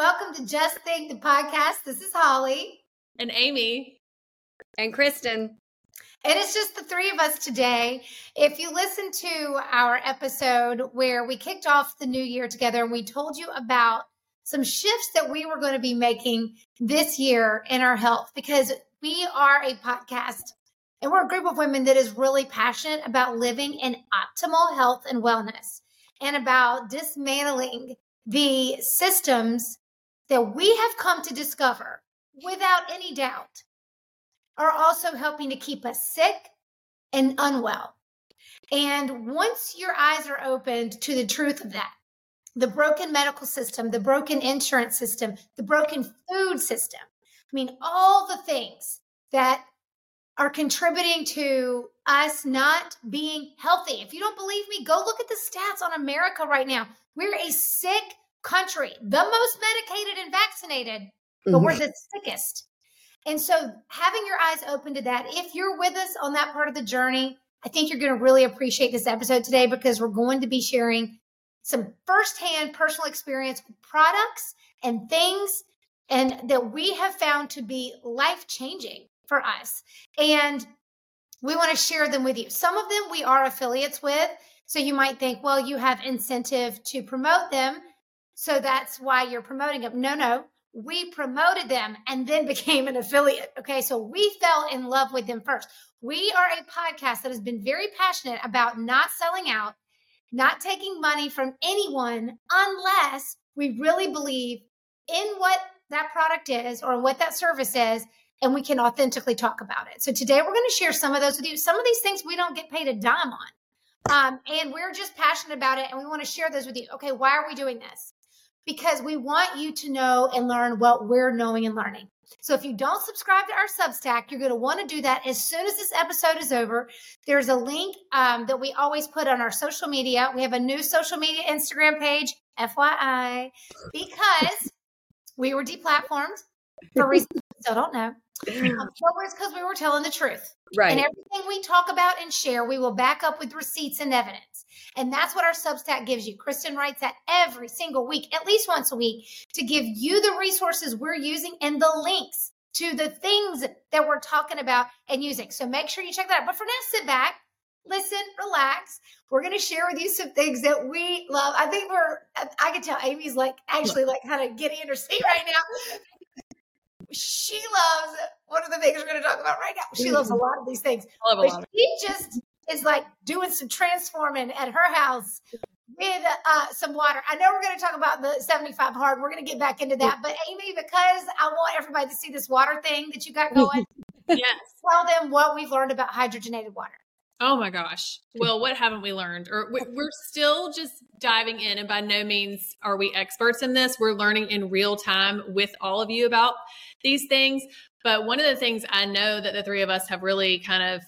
Welcome to Just Think, the podcast. This is Holly. and Amy. And Kristen. And it's just the three of us today. If you listen to our episode where we kicked off the new year together and we told you about some shifts that we were going to be making this year in our health, because we are a podcast and we're a group of women that is really passionate about living in optimal health and wellness and about dismantling the systems that we have come to discover without any doubt are also helping to keep us sick and unwell. And once your eyes are opened to the truth of that, the broken medical system, the broken insurance system, the broken food system, I mean, all the things that are contributing to us not being healthy. If you don't believe me, go look at the stats on America right now. We're a sick country, the most medicated and vaccinated, but Mm-hmm. we're the sickest. And so, having your eyes open to that, if you're with us on that part of the journey, I think you're going to really appreciate this episode today because we're going to be sharing some firsthand personal experience with products and things and that we have found to be life changing for us. And we want to share them with you. Some of them we are affiliates with. So you might think, well, you have incentive to promote them. So that's why you're promoting them. No, no. We promoted them and then became an affiliate. Okay. So we fell in love with them first. We are a podcast that has been very passionate about not selling out, not taking money from anyone unless we really believe in what that product is or what that service is and we can authentically talk about it. So today we're going to share some of those with you. Some of these things we don't get paid a dime on. Um, and we're just passionate about it and we want to share those with you. Okay, why are we doing this? Because we want you to know and learn what we're knowing and learning. So if you don't subscribe to our Substack, you're going to want to do that as soon as this episode is over. There's a link um, that we always put on our social media. We have a new social media Instagram page, FYI, because we were deplatformed for reasons we still don't know. Um, it's because we were telling the truth. Right. And everything we talk about and share, we will back up with receipts and evidence. And that's what our Substack gives you. Kristen writes that every single week, at least once a week, to give you the resources we're using and the links to the things that we're talking about and using. So make sure you check that out. But for now, sit back, listen, relax. We're going to share with you some things that we love. I think we're, I can tell Amy's like actually like kind of getting in her seat right now. She loves one of the things we're going to talk about right now. She loves a lot of these things. I love a lot. she just is like doing some transforming at her house with uh, some water. I know we're going to talk about the 75 hard. We're going to get back into that. But Amy, because I want everybody to see this water thing that you got going, Yes. tell them what we've learned about hydrogenated water. Oh my gosh. Well, what haven't we learned? Or we- we're still just diving in, and by no means are we experts in this. We're learning in real time with all of you about these things. But one of the things I know that the three of us have really kind of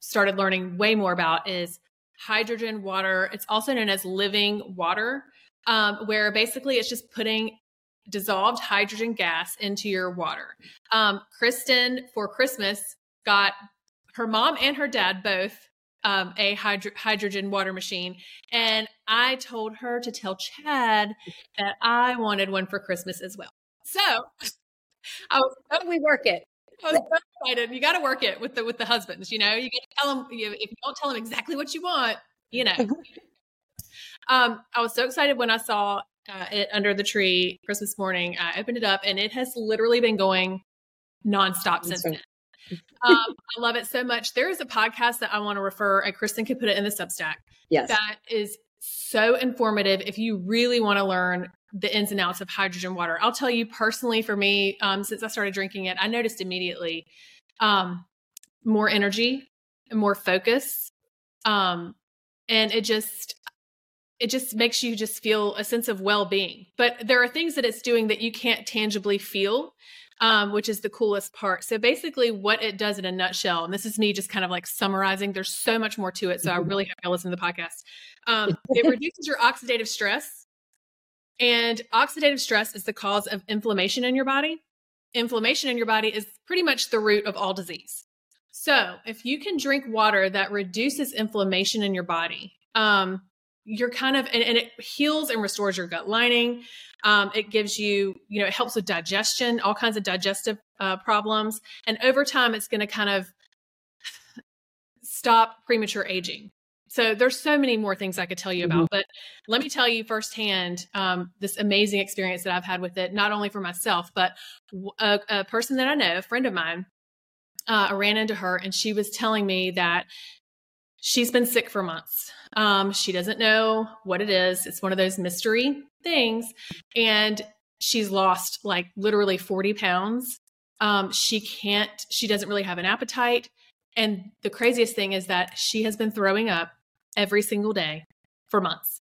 started learning way more about is hydrogen water. It's also known as living water, um, where basically it's just putting dissolved hydrogen gas into your water. Um, Kristen, for Christmas, got her mom and her dad both um, a hydro- hydrogen water machine. And I told her to tell Chad that I wanted one for Christmas as well. So I was, do we work it? I was so excited. You got to work it with the with the husbands. You know, you got to tell them you, if you don't tell them exactly what you want, you know. um, I was so excited when I saw uh, it under the tree Christmas morning. I opened it up and it has literally been going nonstop since then. um, I love it so much. There is a podcast that I want to refer, and Kristen could put it in the Substack. Yes. That is so informative if you really want to learn the ins and outs of hydrogen water. I'll tell you personally, for me, um, since I started drinking it, I noticed immediately um, more energy more focus. Um, and it just, it just makes you just feel a sense of well-being. But there are things that it's doing that you can't tangibly feel um, which is the coolest part. So basically, what it does in a nutshell, and this is me just kind of like summarizing. There's so much more to it, so I mm-hmm. really hope you listen to the podcast. Um, it reduces your oxidative stress, and oxidative stress is the cause of inflammation in your body. Inflammation in your body is pretty much the root of all disease. So if you can drink water that reduces inflammation in your body, um, you're kind of and, and, it heals and restores your gut lining um, it gives you you know it helps with digestion all kinds of digestive uh, problems and over time it's going to kind of stop premature aging so there's so many more things i could tell you about mm-hmm. but let me tell you firsthand um, this amazing experience that i've had with it not only for myself but a, a person that i know a friend of mine uh, I ran into her and she was telling me that she's been sick for months. Um, she doesn't know what it is. It's one of those mystery things. And she's lost like literally 40 pounds. Um, she can't, she doesn't really have an appetite. And the craziest thing is that she has been throwing up every single day for months,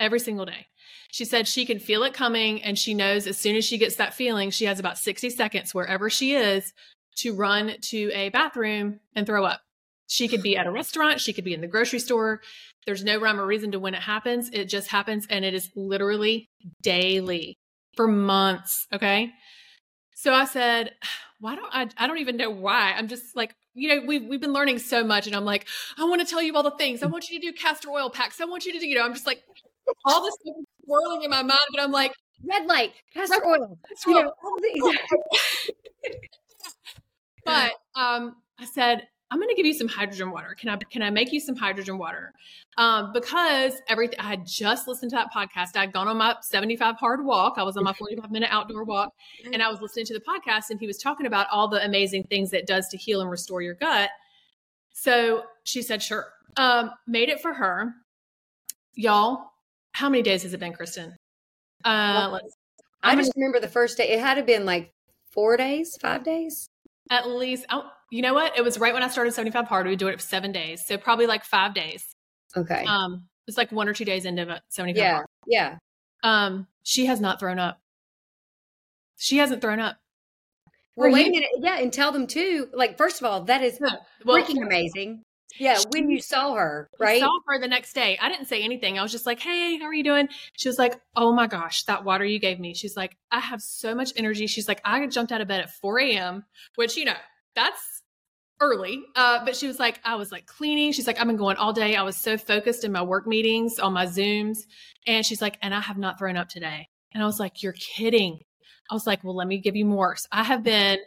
every single day. She said she can feel it coming and she knows as soon as she gets that feeling, she has about 60 seconds wherever she is to run to a bathroom and throw up. She could be at a restaurant, she could be in the grocery store. There's no rhyme or reason to when it happens. It just happens and it is literally daily for months. Okay. So I said, why don't I, I don't even know why. I'm just like, you know, we've, we've been learning so much and I'm like, I want to tell you all the things. I want you to do castor oil packs. I want you to do, you know, I'm just like, all this stuff is swirling in my mind, but I'm like, red light, castor red, oil, castor oil. You know, but um, I said, I'm going to give you some hydrogen water. Can I can I make you some hydrogen water? Um, because everything I had just listened to that podcast. I'd gone on my 75 hard walk. I was on my 45 minute outdoor walk, and I was listening to the podcast, and he was talking about all the amazing things that does to heal and restore your gut. So she said, "Sure." Um, made it for her, y'all. How many days has it been, Kristen? Uh, let's. I just remember the first day. It had to been like four days, five days. At least, you know what? It was right when I started 75 hard. We would do it for seven days. So probably like five days. Okay. Um, it's like one or two days into 75 yeah, hard. Yeah. Um, she has not thrown up. She hasn't thrown up. Well, wait a minute. Yeah, and tell them too. Like, first of all, that is well, freaking amazing. Yeah, when you saw her, right? I saw her the next day. I didn't say anything. I was just like, "Hey, how are you doing?" She was like, "Oh my gosh, that water you gave me." She's like, "I have so much energy." She's like, "I jumped out of bed at 4 a.m., which you know that's early. Uh, but she was like, I was like cleaning. She's like, I've been going all day. I was so focused in my work meetings, on my Zooms. And she's like, and I have not thrown up today. And I was like, You're kidding. I was like, Well, let me give you more. So I have been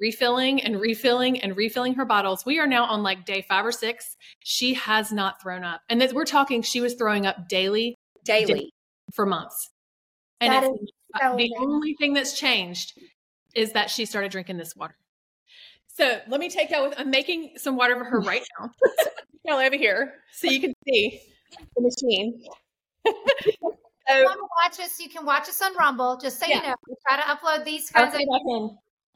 refilling and refilling and refilling her bottles. We are now on like day five or six. She has not thrown up. And we're talking, she was throwing up daily, daily for months. And so the only thing that's changed is that she started drinking this water. So let me take y'all with, I'm making some water for her right now. y'all over here so you can see the machine. so, if you want to watch us, you can watch us on Rumble. Just so yeah. you know, we try to upload these kinds of.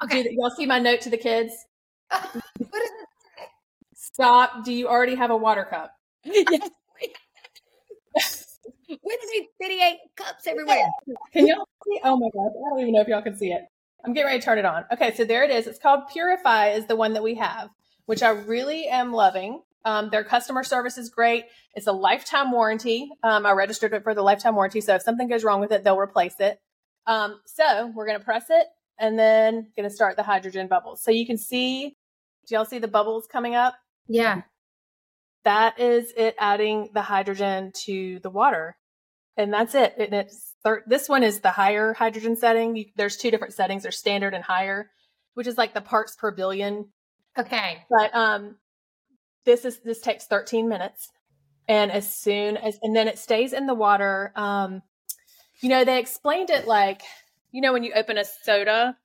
Okay. Do, y'all see my note to the kids? what is it? Stop. Do you already have a water cup? yes. With these 58 cups everywhere. Can y'all see? Oh my God. I don't even know if y'all can see it. I'm getting ready to turn it on. Okay, so there it is. It's called Piurify is the one that we have, which I really am loving. Um, their customer service is great. It's a lifetime warranty. Um, I registered it for the lifetime warranty, so if something goes wrong with it, they'll replace it. Um, so we're going to press it and then going to start the hydrogen bubbles. So you can see, do y'all see the bubbles coming up? Yeah. That is it adding the hydrogen to the water. And that's it. And it's thir- this one is the higher hydrogen setting. You, there's two different settings. There's standard and higher, which is like the parts per billion. Okay. But um, this is this takes 13 minutes, and as soon as and then it stays in the water. Um, you know, they explained it like, you know, when you open a soda,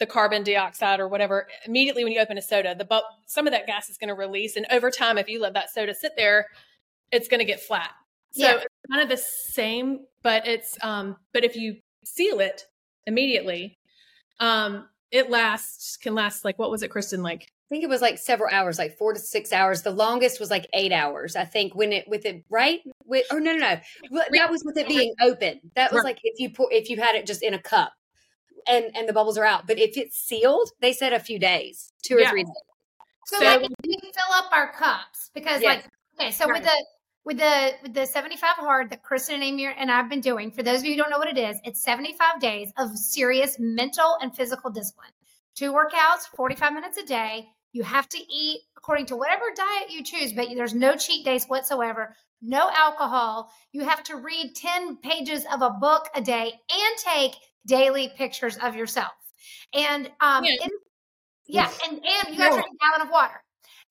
the carbon dioxide or whatever, immediately when you open a soda, the bu- some of that gas is going to release. And over time, if you let that soda sit there, it's going to get flat. So yeah. it's kind of the same, but it's, um, but if you seal it immediately, um, it lasts, can last like, what was it, Kristen? Like I think it was like several hours, like four to six hours. The longest was like eight hours. I think when it with it right with or no no no that was with it being open. That was like if you pour if you had it just in a cup and and the bubbles are out. But if it's sealed, they said a few days, two or yeah. three days. So, so like we fill up our cups because yes. like okay, so right. with the with the with the 75 hard that Kristen and Amy and I've been doing, for those of you who don't know what it is, it's 75 days of serious mental and physical discipline. Two workouts, 45 minutes a day you have to eat according to whatever diet you choose, but there's no cheat days whatsoever, no alcohol. You have to read 10 pages of a book a day and take daily pictures of yourself. And um yeah, it, yeah and and you got to drink a gallon of water.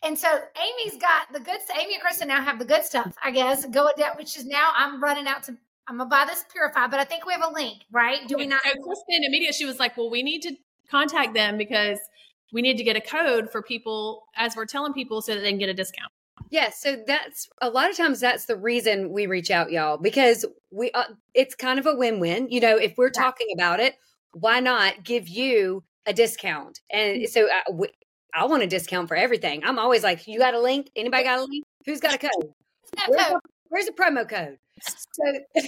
And so Amy's got the good Amy and Kristen now have the good stuff, I guess. Go down, which is now I'm running out to I'm gonna buy this Piurify, but I think we have a link, right? Do we not? So Kristen immediately she was like, Well, we need to contact them because we need to get a code for people as we're telling people so that they can get a discount. Yeah, so that's a lot of times that's the reason we reach out, y'all, because we uh, it's kind of a win-win. You know, if we're talking about it, why not give you a discount? And mm-hmm. so I, uh, we, I want a discount for everything. I'm always like, you got a link? Anybody got a link? Who's got a code? Where's, a, where's a promo code? So,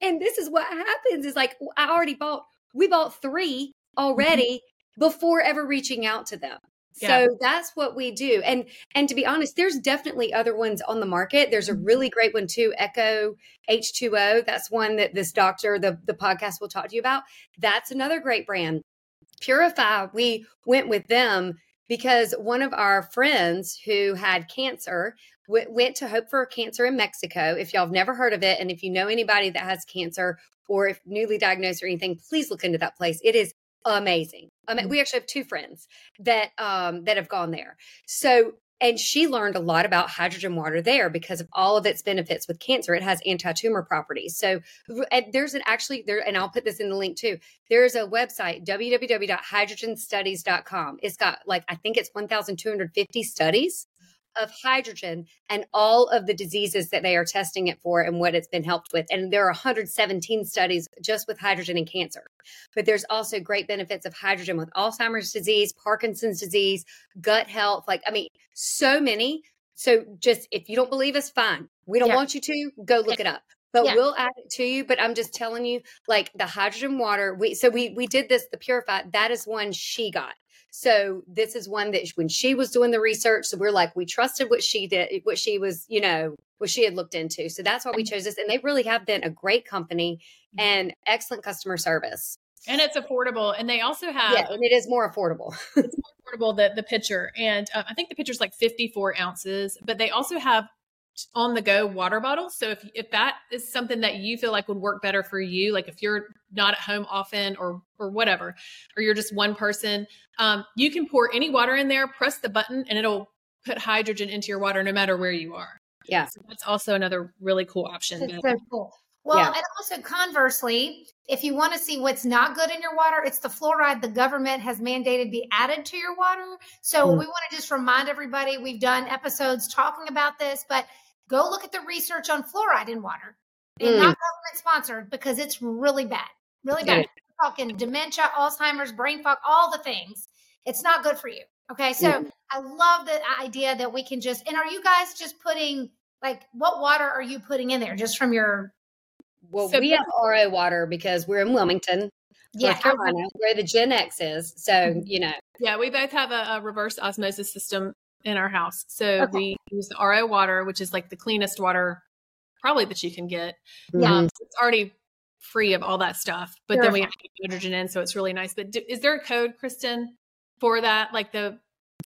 and this is what happens is like I already bought. We bought three mm-hmm. already before ever reaching out to them. Yeah. So that's what we do. And and to be honest, there's definitely other ones on the market. There's a mm-hmm. really great one too, Echo H2O. That's one that this doctor, the, the podcast will talk to you about. That's another great brand. Piurify, we went with them because one of our friends who had cancer w- went to Hope for Cancer in Mexico. If y'all have never heard of it, and if you know anybody that has cancer or if newly diagnosed or anything, please look into that place. It is amazing. I mean, mm. we actually have two friends that um that have gone there. So and she learned a lot about hydrogen water there because of all of its benefits with cancer. It has anti-tumor properties. So there's an actually there, and I'll put this in the link too. There's a website www.hydrogenstudies.com. It's got like I think it's 1,250 studies of hydrogen and all of the diseases that they are testing it for and what it's been helped with. And there are 117 studies just with hydrogen and cancer. But there's also great benefits of hydrogen with Alzheimer's disease, Parkinson's disease, gut health. Like, I mean, so many. So just if you don't believe us, fine. We don't yeah. want you to go look it up but yeah. we'll add it to you but i'm just telling you like the hydrogen water we so we we did this the Piurify that is one she got so this is one that when she was doing the research, so we're like, we trusted what she did, what she was, you know, what she had looked into. So that's why we chose this. And they really have been a great company mm-hmm. and excellent customer service. And it's affordable. And they also have, yeah, and it is more affordable. it's more affordable, the, the pitcher. And uh, I think the pitcher's like 54 ounces, but they also have on the go water bottles. So if if that is something that you feel like would work better for you, like if you're not at home often or or whatever, or you're just one person, um, you can pour any water in there, press the button, and it'll put hydrogen into your water no matter where you are. Yeah, so that's also another really cool option. That's so cool. Well, yeah. and also conversely, if you want to see what's not good in your water, it's the fluoride the government has mandated be added to your water. So mm. we want to just remind everybody we've done episodes talking about this, but Go look at the research on fluoride in water. It's mm. not government sponsored because it's really bad. Really bad. We're talking dementia, Alzheimer's, brain fog, all the things. It's not good for you. Okay. So mm. I love the idea that we can just, and are you guys just putting, like, what water are you putting in there just from your. Well, so we have RO water because we're in Wilmington, yeah, Carolina, where the Gen X is. So, mm-hmm. you know. Yeah, we both have a, a reverse osmosis system in our house. So okay. we use the RO water, which is like the cleanest water probably that you can get. Yeah. Um, it's already free of all that stuff, but sure. then we have hydrogen in, so it's really nice. But do, is there a code, Kristen, for that? Like the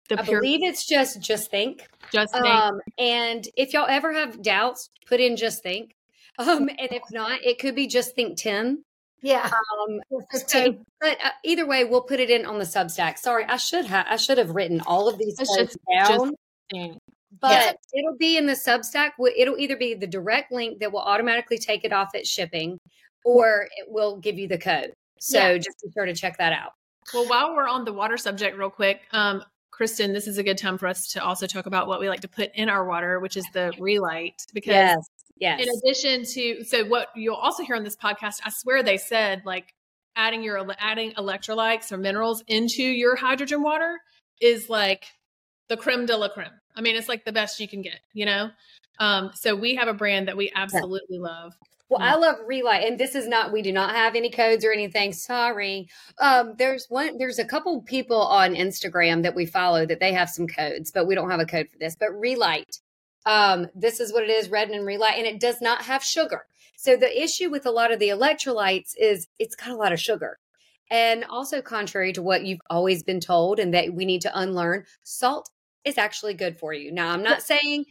the I pure- believe it's just just think. Just think. Um, and if y'all ever have doubts, put in just think. Um, and if not, it could be just think ten. Yeah. Um, so, but uh, either way, we'll put it in on the Substack. Sorry, I should have I should have written all of these just, down. Just, but yeah. it'll be in the Substack. It'll either be the direct link that will automatically take it off at shipping, or it will give you the code. So yeah. just be sure to check that out. Well, while we're on the water subject, real quick, um, Kristen, this is a good time for us to also talk about what we like to put in our water, which is the Re-Lyte. Because yes, yes. in addition to, so what you'll also hear on this podcast, I swear they said like adding your adding electrolytes or minerals into your hydrogen water is like the creme de la creme. I mean, it's like the best you can get, you know? Um, so we have a brand that we absolutely love. Well, I love Re-Lyte, and this is not. We do not have any codes or anything. Sorry. Um, there's one. There's a couple people on Instagram that we follow that they have some codes, but we don't have a code for this. But Re-Lyte, um, this is what it is: Redmond Re-Lyte, and it does not have sugar. So the issue with a lot of the electrolytes is it's got a lot of sugar. And also, contrary to what you've always been told, and that we need to unlearn, salt is actually good for you. Now, I'm not saying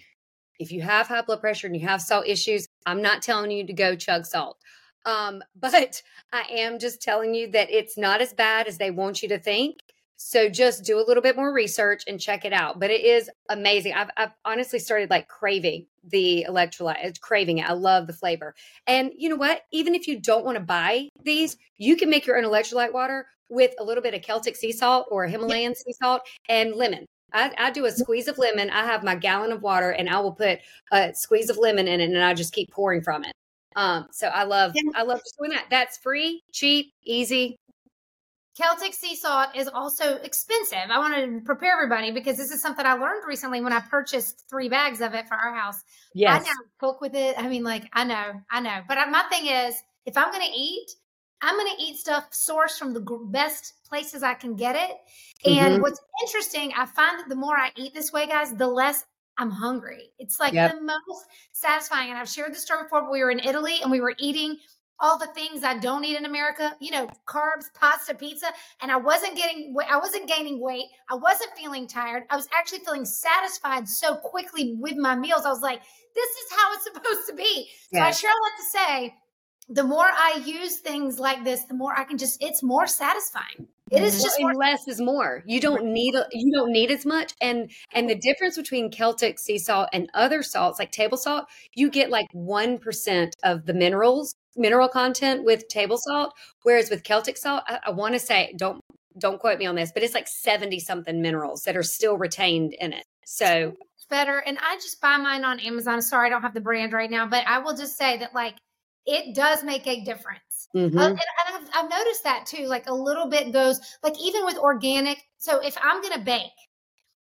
if you have high blood pressure and you have salt issues, I'm not telling you to go chug salt. Um, but I am just telling you that it's not as bad as they want you to think. So just do a little bit more research and check it out. But it is amazing. I've, I've honestly started like craving the electrolyte, craving it. I love the flavor. And you know what? Even if you don't want to buy these, you can make your own electrolyte water with a little bit of Celtic sea salt or Himalayan sea salt and lemon. I, I, do a squeeze of lemon. I have my gallon of water and I will put a squeeze of lemon in it and I just keep pouring from it. Um, so I love, yeah. I love doing that. That's free, cheap, easy. Celtic sea salt is also expensive. I want to prepare everybody because this is something I learned recently when I purchased three bags of it for our house. Yes. I now cook with it. I mean, like, I know, I know. But my thing is, if I'm going to eat, I'm going to eat stuff sourced from the best places I can get it. And mm-hmm. what's interesting, I find that the more I eat this way, guys, the less I'm hungry. It's like yep. the most satisfying. And I've shared this story before, but we were in Italy and we were eating all the things I don't eat in America, you know, carbs, pasta, pizza, and I wasn't getting I wasn't gaining weight. I wasn't feeling tired. I was actually feeling satisfied so quickly with my meals. I was like, this is how it's supposed to be. Yes. So I sure like to say the more I use things like this, the more I can just it's more satisfying. It is mm-hmm. just more- less is more. You don't need a, you don't need as much and and the difference between Celtic sea salt and other salts like table salt, you get like 1% of the minerals, mineral content with table salt, whereas with Celtic salt, I, I want to say don't don't quote me on this, but it's like 70 something minerals that are still retained in it. So better and I just buy mine on Amazon. Sorry, I don't have the brand right now, but I will just say that like it does make a difference. Mm-hmm. Uh, and, and I've, I've, noticed that too. Like a little bit goes, like even with organic. So if I'm going to bake,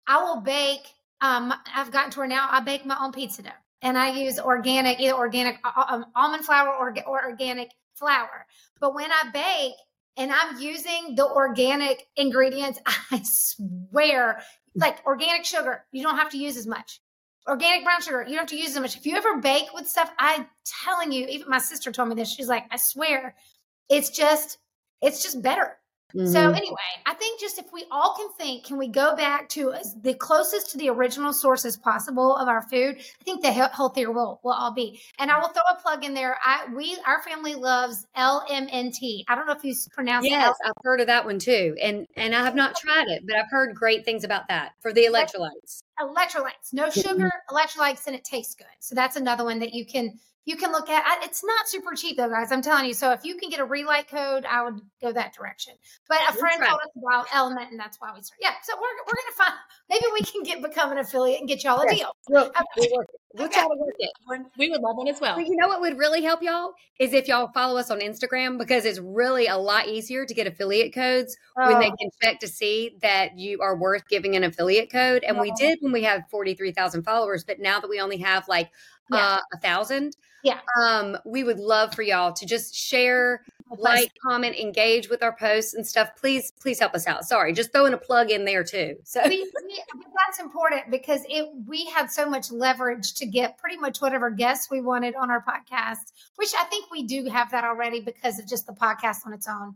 I will bake. Um, I've gotten to where now I bake my own pizza dough and I use organic, either organic uh, um, almond flour or, or organic flour. But when I bake and I'm using the organic ingredients, I swear, like organic sugar, you don't have to use as much organic brown sugar. You don't have to use as much. If you ever bake with stuff, I'm telling you, even my sister told me this. She's like, I swear, it's just, it's just better. Mm-hmm. So anyway, I think just if we all can think, can we go back to the closest to the original sources possible of our food? I think the healthier we'll, we'll all be. And I will throw a plug in there. I we our family loves LMNT. I don't know if you pronounce it. Yes, I've heard of that one too, and and I have not tried it, but I've heard great things about that for the electrolytes. Electrolytes, no sugar, electrolytes, and it tastes good. So that's another one that you can you can look at it's not super cheap though guys i'm telling you so if you can get a Re-Lyte code i would go that direction. But a friend told us about element and that's why we started yeah so we're, we're gonna find maybe we can get become an affiliate and get y'all a deal. We'll, okay. We'll, we'll try to work it we would love one as well but you know what would really help y'all is if y'all follow us on instagram because it's really a lot easier to get affiliate codes oh. when they oh. can check to see that you are worth giving an affiliate code and oh. we did when we had 43000 followers but now that we only have like yeah. uh, a thousand. Yeah. Um, we would love for y'all to just share, like, comment, engage with our posts and stuff. Please, please help us out. Sorry, just throwing a plug in there too. So we, we, that's important because it we had so much leverage to get pretty much whatever guests we wanted on our podcast, which I think we do have that already because of just the podcast on its own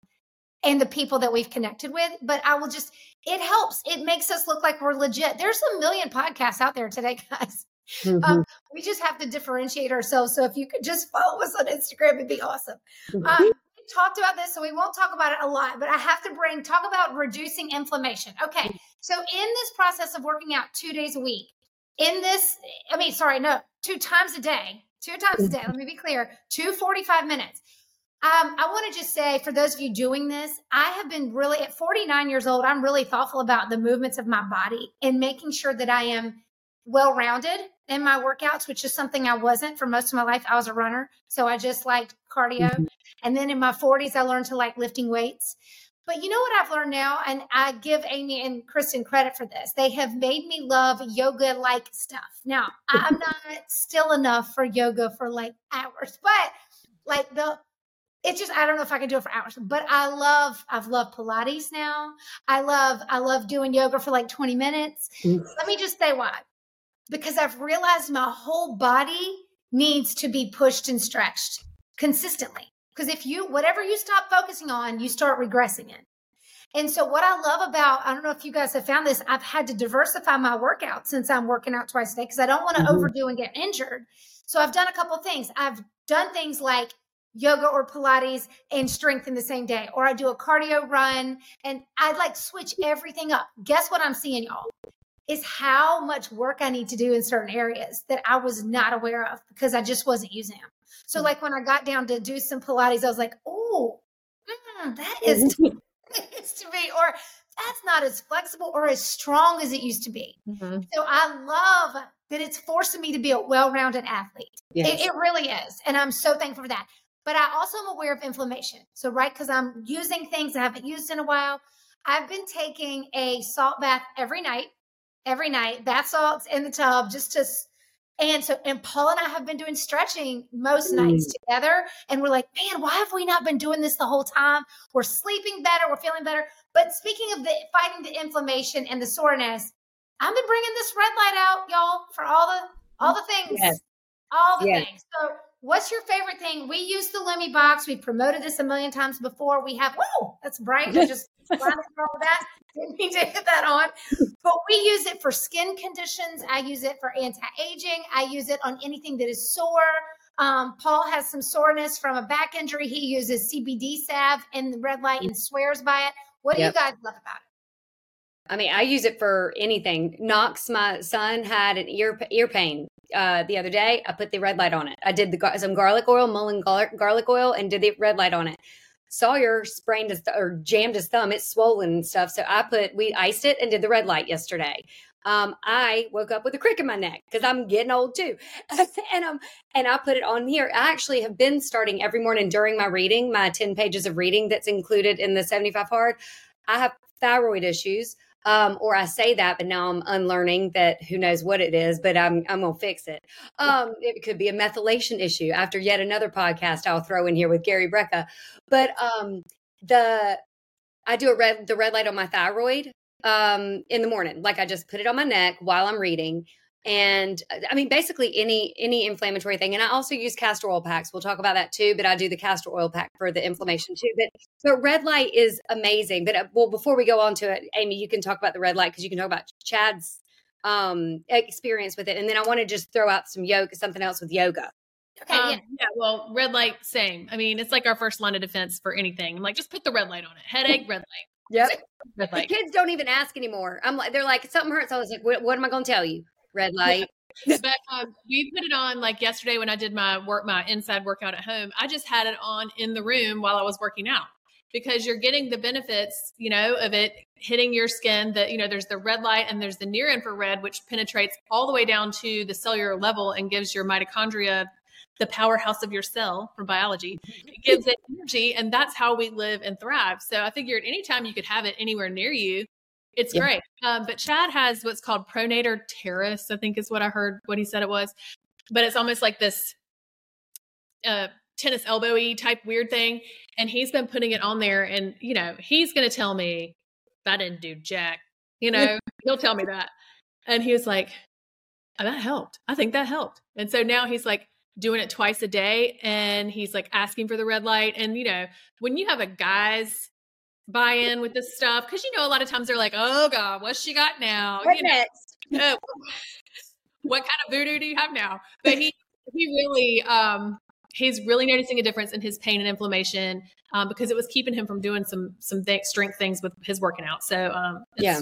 and the people that we've connected with. But I will just, it helps. It makes us look like we're legit. There's a million podcasts out there today, guys. Um, mm-hmm. Um, we just have to differentiate ourselves. So if you could just follow us on Instagram, it'd be awesome. Mm-hmm. Um, talked about this, so we won't talk about it a lot, but I have to bring talk about reducing inflammation. Okay. Mm-hmm. So in this process of working out two days a week, in this, I mean, sorry, no, two times a day, two times a day, let me be clear, two 45 minutes. Um, I want to just say for those of you doing this, I have been really at 49 years old, I'm really thoughtful about the movements of my body and making sure that I am well rounded in my workouts, which is something I wasn't for most of my life. I was a runner, so I just liked cardio. Mm-hmm. And then in my 40s, I learned to like lifting weights. But you know what I've learned now? And I give Amy and Kristen credit for this. They have made me love yoga like stuff. Now, I'm not still enough for yoga for like hours, but like the it's just I don't know if I can do it for hours, but I love I've loved Pilates now. I love I love doing yoga for like 20 minutes. Mm. Let me just say why. Because I've realized my whole body needs to be pushed and stretched consistently. Because if you whatever you stop focusing on, you start regressing it. And so what I love about I don't know if you guys have found this, I've had to diversify my workout since I'm working out twice a day because I don't want to mm-hmm. overdo and get injured. So I've done a couple things. I've done things like yoga or Pilates and strength in the same day, or I do a cardio run and I like switch everything up. Guess what I'm seeing, y'all? Is how much work I need to do in certain areas that I was not aware of because I just wasn't using them. So, hmm. like when I got down to do some Pilates, I was like, oh, mm, that is to, to be, or that's not as flexible or as strong as it used to be. Mm-hmm. So I love that it's forcing me to be a well-rounded athlete. Yes. It, it, really is. And I'm so thankful for that but I also am aware of inflammation. So, right, because I'm using things I haven't used in a while, I've been taking a salt bath every night, every night, bath salts in the tub just to. And so, and Paul and I have been doing stretching most mm. nights together. And we're like, man, why have we not been doing this the whole time? We're sleeping better, we're feeling better. But speaking of the fighting the inflammation and the soreness, I've been bringing this red light out, y'all, for all the all the things, yes. all the yes. things. So What's your favorite thing? We use the Lumebox. We promoted this a million times before. We have, whoa, that's bright. We just that. Didn't mean to hit that on. But we use it for skin conditions. I use it for anti-aging. I use it on anything that is sore. Um, Paul has some soreness from a back injury. He uses CBD salve in the red light and swears by it. What do yep. you guys love about it? I mean, I use it for anything. Knox, my son, had an ear ear pain uh, the other day. I put the red light on it. I did the some garlic oil, mullein garlic oil, and did the red light on it. Sawyer sprained his th- or jammed his thumb. It's swollen and stuff. So I put we iced it and did the red light yesterday. Um, I woke up with a crick in my neck because I'm getting old too, and um, and I put it on here. I actually have been starting every morning during my reading, my ten pages of reading that's included in the seventy five hard. I have thyroid issues um, or I say that, but now I'm unlearning that who knows what it is, but I'm I'm gonna fix it. Um, it could be a methylation issue after yet another podcast I'll throw in here with Gary Brecka. But um, the I do a red the red light on my thyroid um, in the morning, like I just put it on my neck while I'm reading, and uh, i mean basically any any inflammatory thing and i also use castor oil packs we'll talk about that too but i do the castor oil pack for the inflammation too but but red light is amazing but uh, well before we go on to it amy you can talk about the red light because you can talk about chad's um experience with it and then i want to just throw out some yoga something else with yoga Okay, um, yeah. yeah. Well, red light, same. I mean, it's like our first line of defense for anything. I'm like, just put the red light on it. Headache, red light. Yep. Red light. The kids don't even ask anymore. I'm like, they're like, something hurts. I was like, what, what am I going to tell you? Red light. but um, we put it on like yesterday when I did my work, my inside workout at home. I just had it on in the room while I was working out because you're getting the benefits, you know, of it hitting your skin. That you know, there's the red light and there's the near infrared, which penetrates all the way down to the cellular level and gives your mitochondria the powerhouse of your cell from biology. It gives it energy, and that's how we live and thrive. So I figured anytime you could have it anywhere near you, it's yeah. great. Um, but Chad has what's called pronator teres, I think is what I heard what he said it was. But it's almost like this uh, tennis elbowy type weird thing. And he's been putting it on there. And, you know, he's going to tell me that didn't do jack. You know, he'll tell me that. And he was like, oh, that helped. I think that helped. And so now he's like, doing it twice a day and he's like asking for the red light and you know when you have a guy's buy in with this stuff because you know a lot of times they're like, "Oh God, what's she got now?" What you next? Know, what kind of voodoo do you have now? But he he really um he's really noticing a difference in his pain and inflammation um, because it was keeping him from doing some some th- strength things with his working out. So um, yeah.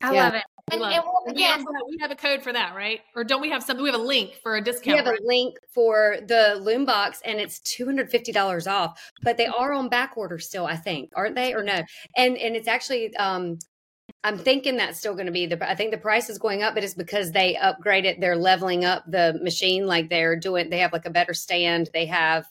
Great. I yeah. love it. And, and we'll, again, we, have, we have a code for that, right? Or don't we have something? We have a link for a discount. We have right? a link for the Lumebox, and it's two hundred fifty dollars off. But they are on back order still, I think, aren't they? Or no? And and it's actually um, I'm thinking that's still going to be the. I think the price is going up, but it's because they upgraded. They're leveling up the machine. Like they're doing. They have like a better stand. They have.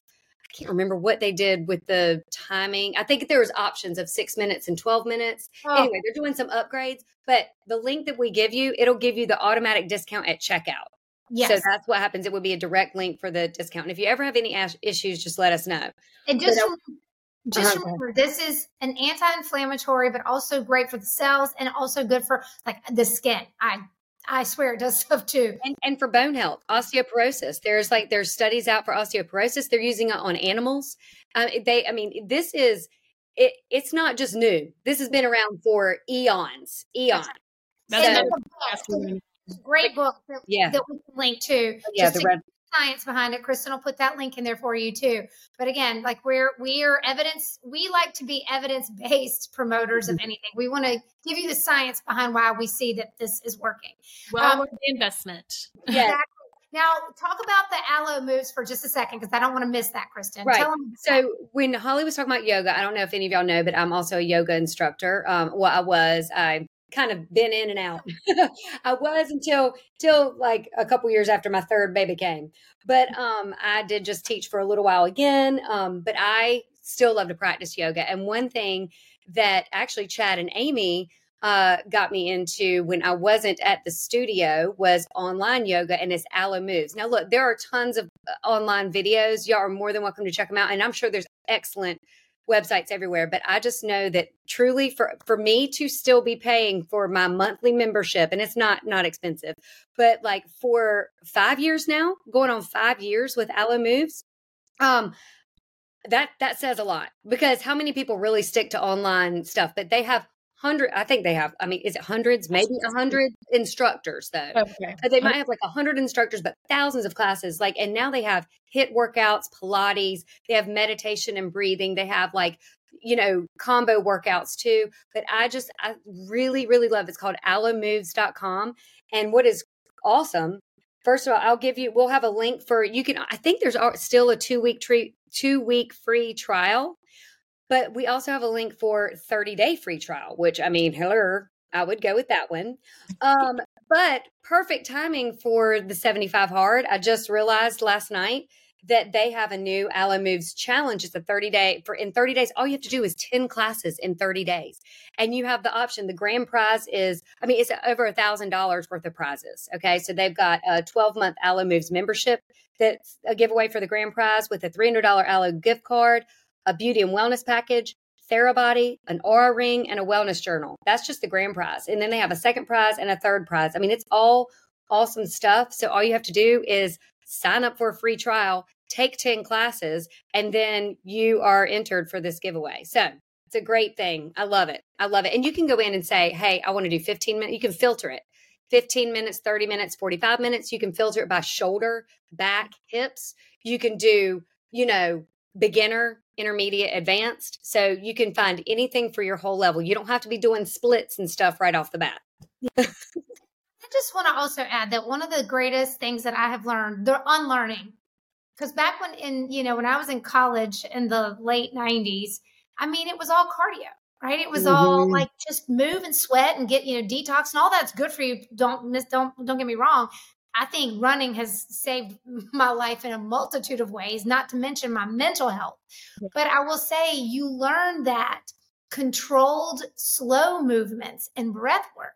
I can't remember what they did with the timing. I think there was options of six minutes and twelve minutes. Oh. Anyway, they're doing some upgrades. But the link that we give you, it'll give you the automatic discount at checkout. Yes. So that's what happens. It would be a direct link for the discount. And if you ever have any issues, just let us know. And just just uh-huh. remember, this is an anti-inflammatory, but also great for the cells and also good for like the skin. I I swear it does stuff too. And, and for bone health, osteoporosis. There's like there's studies out for osteoporosis. They're using it on animals. Um, they, I mean, this is it. It's not just new. This has been around for eons, eons. That's so, great book that, yeah. that we can link to. Yeah, the red science behind it. Kristen will put that link in there for you too. But again, like we're we are evidence. We like to be evidence based promoters of mm-hmm. anything. We want to give you the science behind why we see that this is working. Well, um, investment. Yeah. Exactly. Now, talk about the Alo Moves for just a second because I don't want to miss that, Kristen. Right. So, when Holly was talking about yoga, I don't know if any of y'all know, but I'm also a yoga instructor. Um, well, I was. I kind of been in and out. I was until till like a couple years after my third baby came. But um I did just teach for a little while again. Um but I still love to practice yoga. And one thing that actually Chad and Amy uh, got me into when I wasn't at the studio was online yoga and it's Alo Moves. Now, look, there are tons of uh, online videos. Y'all are more than welcome to check them out. And I'm sure there's excellent websites everywhere but i just know that truly for for me to still be paying for my monthly membership and it's not not expensive but like for five years now going on five years with Alo Moves um that that says a lot because how many people really stick to online stuff but they have hundred i think they have i mean is it hundreds maybe a hundred instructors though. Okay. they might have like a hundred instructors but thousands of classes like and now they have HIIT workouts pilates they have meditation and breathing they have like you know combo workouts too. But i just i really really love it's called alomoves.com and what is awesome first of all i'll give you we'll have a link for you can i think there's still a two week treat two week free trial but we also have a link for 30 day free trial, which I mean, hello, I would go with that one. Um, but perfect timing for the 75 hard. I just realized last night that they have a new Alo Moves challenge. It's a 30 day for in 30 days. All you have to do is 10 classes in 30 days. And you have the option. The grand prize is, I mean, it's over a thousand dollars worth of prizes. Okay. So they've got a 12 month Alo Moves membership that's a giveaway for the grand prize with a $300 Alo gift card a beauty and wellness package, Therabody, an Oura ring, and a wellness journal. That's just the grand prize. And then they have a second prize and a third prize. I mean, it's all awesome stuff. So all you have to do is sign up for a free trial, take 10 classes, and then you are entered for this giveaway. So it's a great thing. I love it. I love it. And you can go in and say, hey, I want to do 15 minutes. You can filter it 15 minutes, 30 minutes, 45 minutes. You can filter it by shoulder, back, hips. You can do, you know, beginner, intermediate, advanced. So you can find anything for your whole level. You don't have to be doing splits and stuff right off the bat. I just want to also add that one of the greatest things that I have learned, they're unlearning. Because back when in, you know, when I was in college in the late 90s, I mean, it was all cardio, right? It was mm-hmm. all like just move and sweat and get, you know, detox and all that's good for you. Don't miss, don't, don't get me wrong. I think running has saved my life in a multitude of ways, not to mention my mental health. But I will say you learn that controlled, slow movements and breath work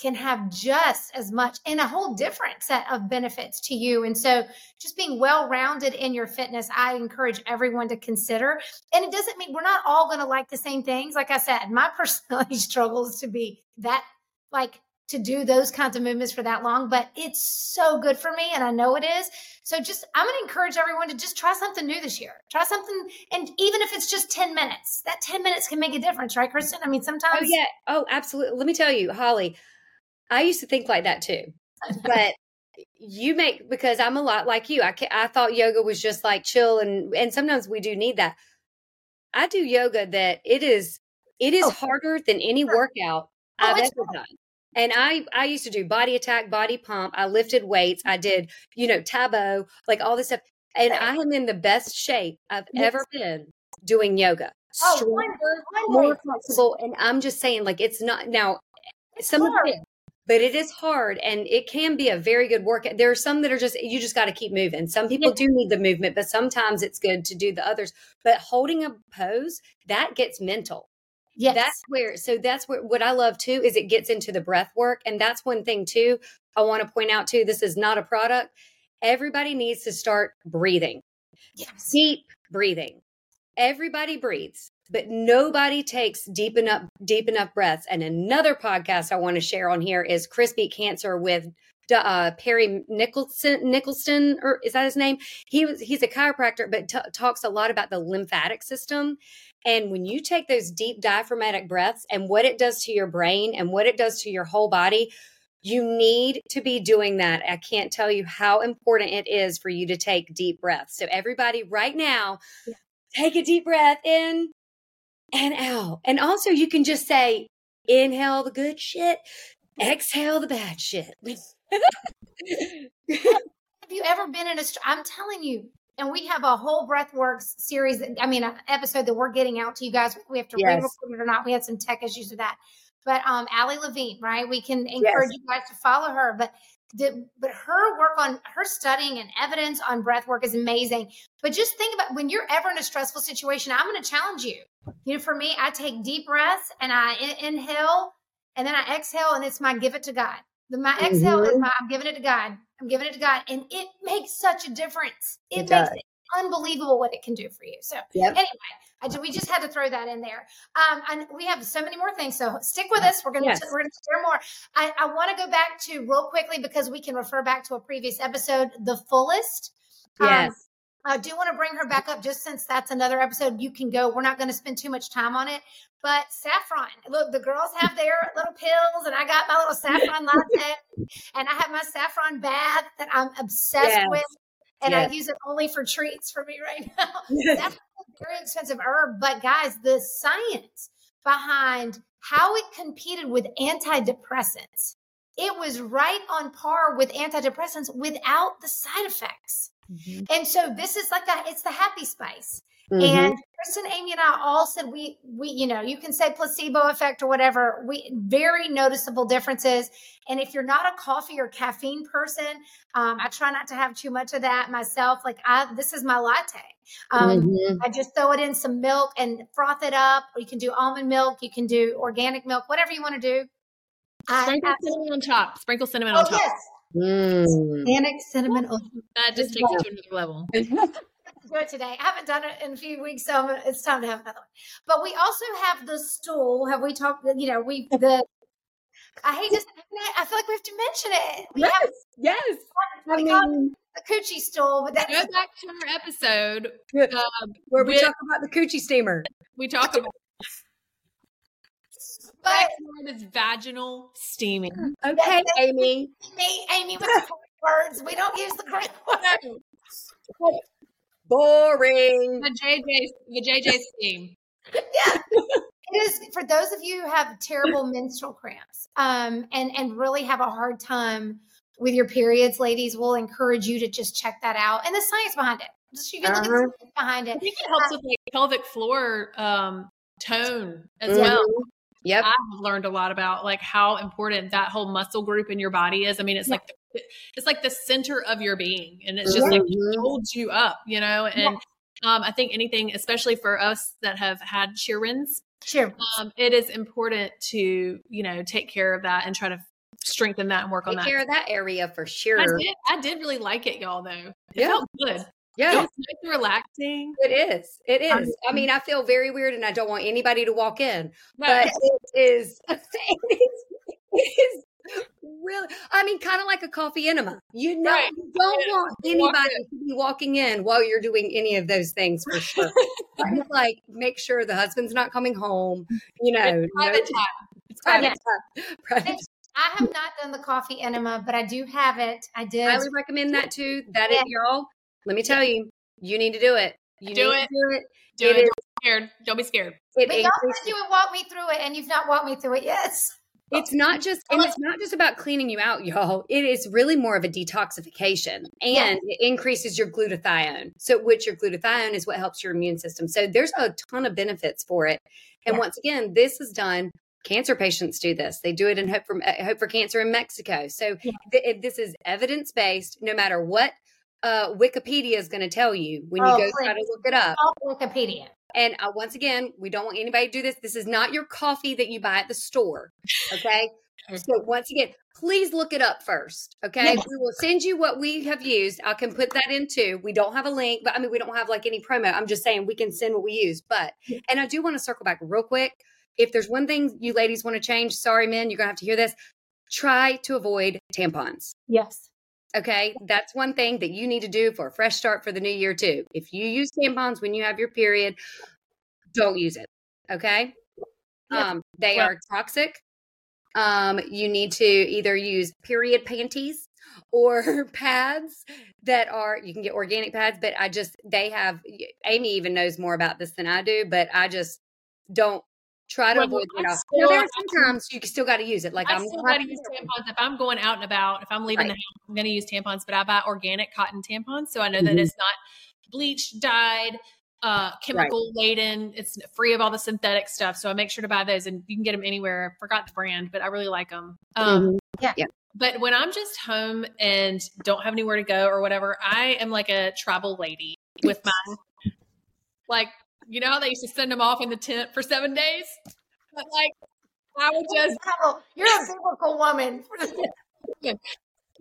can have just as much and a whole different set of benefits to you. And so, just being well rounded in your fitness, I encourage everyone to consider. And it doesn't mean we're not all going to like the same things. Like I said, my personality struggles to be that like to do those kinds of movements for that long, but it's so good for me and I know it is. So just I'm going to encourage everyone to just try something new this year. Try something and even if it's just 10 minutes, that 10 minutes can make a difference, right Kristen? I mean, oh, sometimes Oh yeah. Oh, absolutely. Let me tell you, Holly, I used to think like that too. But you make because I'm a lot like you. I I thought yoga was just like chill and and sometimes we do need that. I do yoga that it is it is oh. harder than any workout oh, I've ever done And I I used to do body attack, body pump. I lifted weights. I did, you know, Tae Bo, like all this stuff. And I am in the best shape I've Yes. ever been doing yoga. Oh, Stronger, more flexible. And I'm just saying, like, it's not now It's some of it, but it is hard and it can be a very good workout. There are some that are just you just got to keep moving. Some people do need the movement, but sometimes it's good to do the others. But holding a pose, that gets mental. Yes. That's where so that's where what I love too is it gets into the breath work. And that's one thing too. I want to point out too, this is not a product. Everybody needs to start breathing. yes. Deep breathing. Everybody breathes, but nobody takes deep enough deep enough breaths. And another podcast I want to share on here is Crispy Cancer with uh, Perry Nicholson. Nicholson, or is that his name? He was he's a chiropractor, but t- talks a lot about the lymphatic system. And when you take those deep diaphragmatic breaths and what it does to your brain and what it does to your whole body, you need to be doing that. I can't tell you how important it is for you to take deep breaths. So, everybody, right now, take a deep breath in and out. And also, you can just say, inhale the good shit, exhale the bad shit. Have you ever been in a? I'm telling you, and we have a whole BreathWorks series. I mean, an episode that we're getting out to you guys. We have to Yes. re-record it or not. We had some tech issues with that. But um, Allie Levine, right? We can encourage you guys to follow her. But the, but her work on her studying and evidence on breath work is amazing. But just think about when you're ever in a stressful situation. I'm going to challenge you. You know, for me, I take deep breaths and I in- inhale and then I exhale, and it's my give it to God. The, my exhale is Mhm. my I'm giving it to God. I'm giving it to God, and it makes such a difference. It, It makes does. it unbelievable what it can do for you. So Yep. anyway, I we just had to throw that in there. Um, and we have so many more things. So stick with us. We're gonna Yes. we're gonna share more. I, I want to go back to real quickly because we can refer back to a previous episode, the fullest. Um, Yes. I do want to bring her back up just since that's another episode you can go. We're not going to spend too much time on it. But saffron, look, the girls have their little pills, and I got my little saffron latte, and I have my saffron bath that I'm obsessed Yes. with, and I use it only for treats for me right now. That's a very expensive herb, but guys, the science behind how it competed with antidepressants, it was right on par with antidepressants without the side effects. And so this is like a, it's the happy spice. Mhm. And Kristen, Amy, and I all said we we you know you can say placebo effect or whatever. We very noticeable differences. And if you're not a coffee or caffeine person, um, I try not to have too much of that myself. Like I, this is my latte. Um, Mhm. I just throw it in some milk and froth it up. You can do almond milk. You can do organic milk. Whatever you want to do. Sprinkle I- cinnamon on top. Sprinkle cinnamon oh on top. yes, Mm. organic cinnamon. oil. That just takes it to another level. do it today. I haven't done it in a few weeks, so it's time to have another one. But we also have the stool. Have we talked? You know, we the. I hate to. I feel like we have to mention it. We have Yes. Yes. I we mean, the coochie stool, but that's Go back to our episode. Um, where we with- talk about the coochie steamer. we talk about but next is vaginal steaming. Okay, Amy. me, Amy, with the correct words. We don't use the correct words. Boring. The JJ, the JJ steam. yeah. It is for those of you who have terrible menstrual cramps um, and and really have a hard time with your periods, ladies. We'll encourage you to just check that out and the science behind it. Just you can look at the Uh-huh. science behind I think it helps with like pelvic floor um, tone as Mhm. well. Yep. I've learned a lot about like how important that whole muscle group in your body is. I mean, it's Yeah. like the, it's like the center of your being, and it's just like it Mhm. holds you up, you know. And um, I think anything, especially for us that have had Sheerans, Sure. um, it is important to you know take care of that and try to strengthen that and work on Take that. care of that area for sure. I did, I did really like it, y'all. Though it Yeah. felt good. It Yeah, was nice and relaxing. It is. It is. Um. I mean, I feel very weird, and I don't want anybody to walk in, but it is. It is, it is really. I mean, kind of like a coffee enema. You know, Right. you don't Yeah. want Walk anybody to be walking in while you're doing any of those things for sure. Kind of like make sure the husband's not coming home. You know, it's private no- time. It's private. private time. I have not done the coffee enema, but I do have it. I did. I highly recommend that too. That That is, y'all. Let me tell you, you need to do it. You Do need it. to do it. Do It it. is- Don't be scared. Don't be scared. It but y'all said you would walk me through it, and you've not walked me through it yet. it's not just and it's not just about cleaning you out y'all it is really more of a detoxification and yes. it increases your glutathione so which your glutathione is what helps your immune system so there's a ton of benefits for it and yeah. once again this is done cancer patients do this they do it in hope for uh, hope for cancer in mexico so yeah. th- this is evidence based no matter what uh, wikipedia is going to tell you when oh, you go please. try to look it up wikipedia and uh, once again, we don't want anybody to do this. This is not your coffee that you buy at the store. Okay. so once again, please look it up first. Okay. Yes. We will send you what we have used. I can put that into. We don't have a link, but I mean, we don't have like any promo. I'm just saying we can send what we use. But, and I do want to circle back real quick. If there's one thing you ladies want to change, sorry, men, you're going to have to hear this. Try to avoid tampons. Yes. Okay. That's one thing that you need to do for a fresh start for the new year, too. If you use tampons when you have your period, don't use it. Okay. Um, they are toxic. Um, you need to either use period panties or pads that are you can get organic pads, but I just they have Amy even knows more about this than I do, but I just don't try to well, avoid it. Now, there are sometimes you still got to use it. Like I am still got to use tampons if I'm going out and about. If I'm leaving right. the house, I'm going to use tampons. But I buy organic cotton tampons, so I know mm-hmm. that it's not bleached, dyed, uh, chemical right. laden. It's free of all the synthetic stuff. So I make sure to buy those, and you can get them anywhere. I forgot the brand, but I really like them. Um, mm-hmm. Yeah. yeah. But when I'm just home and don't have anywhere to go or whatever, I am like a travel lady with my like you know how they used to send them off in the tent for seven days? But like, I would just. You're a biblical woman.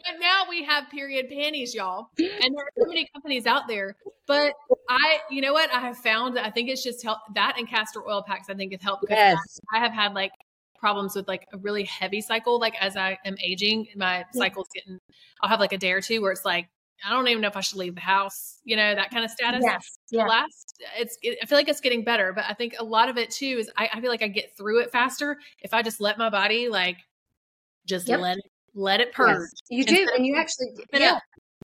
But now we have period panties, y'all. And there are so many companies out there. But I, you know what? I have found that I think it's just help that and castor oil packs, I think have helped because yes. I have had like problems with like a really heavy cycle. Like as I am aging, my cycle's getting, I'll have like a day or two where it's like I don't even know if I should leave the house, you know, that kind of status. Yes. Yeah. Last, it's, it, I feel like it's getting better, but I think a lot of it too is I, I, feel like I get through it faster if I just let my body like just yep. let it, let it purge. Yes. You do. And you actually, yeah,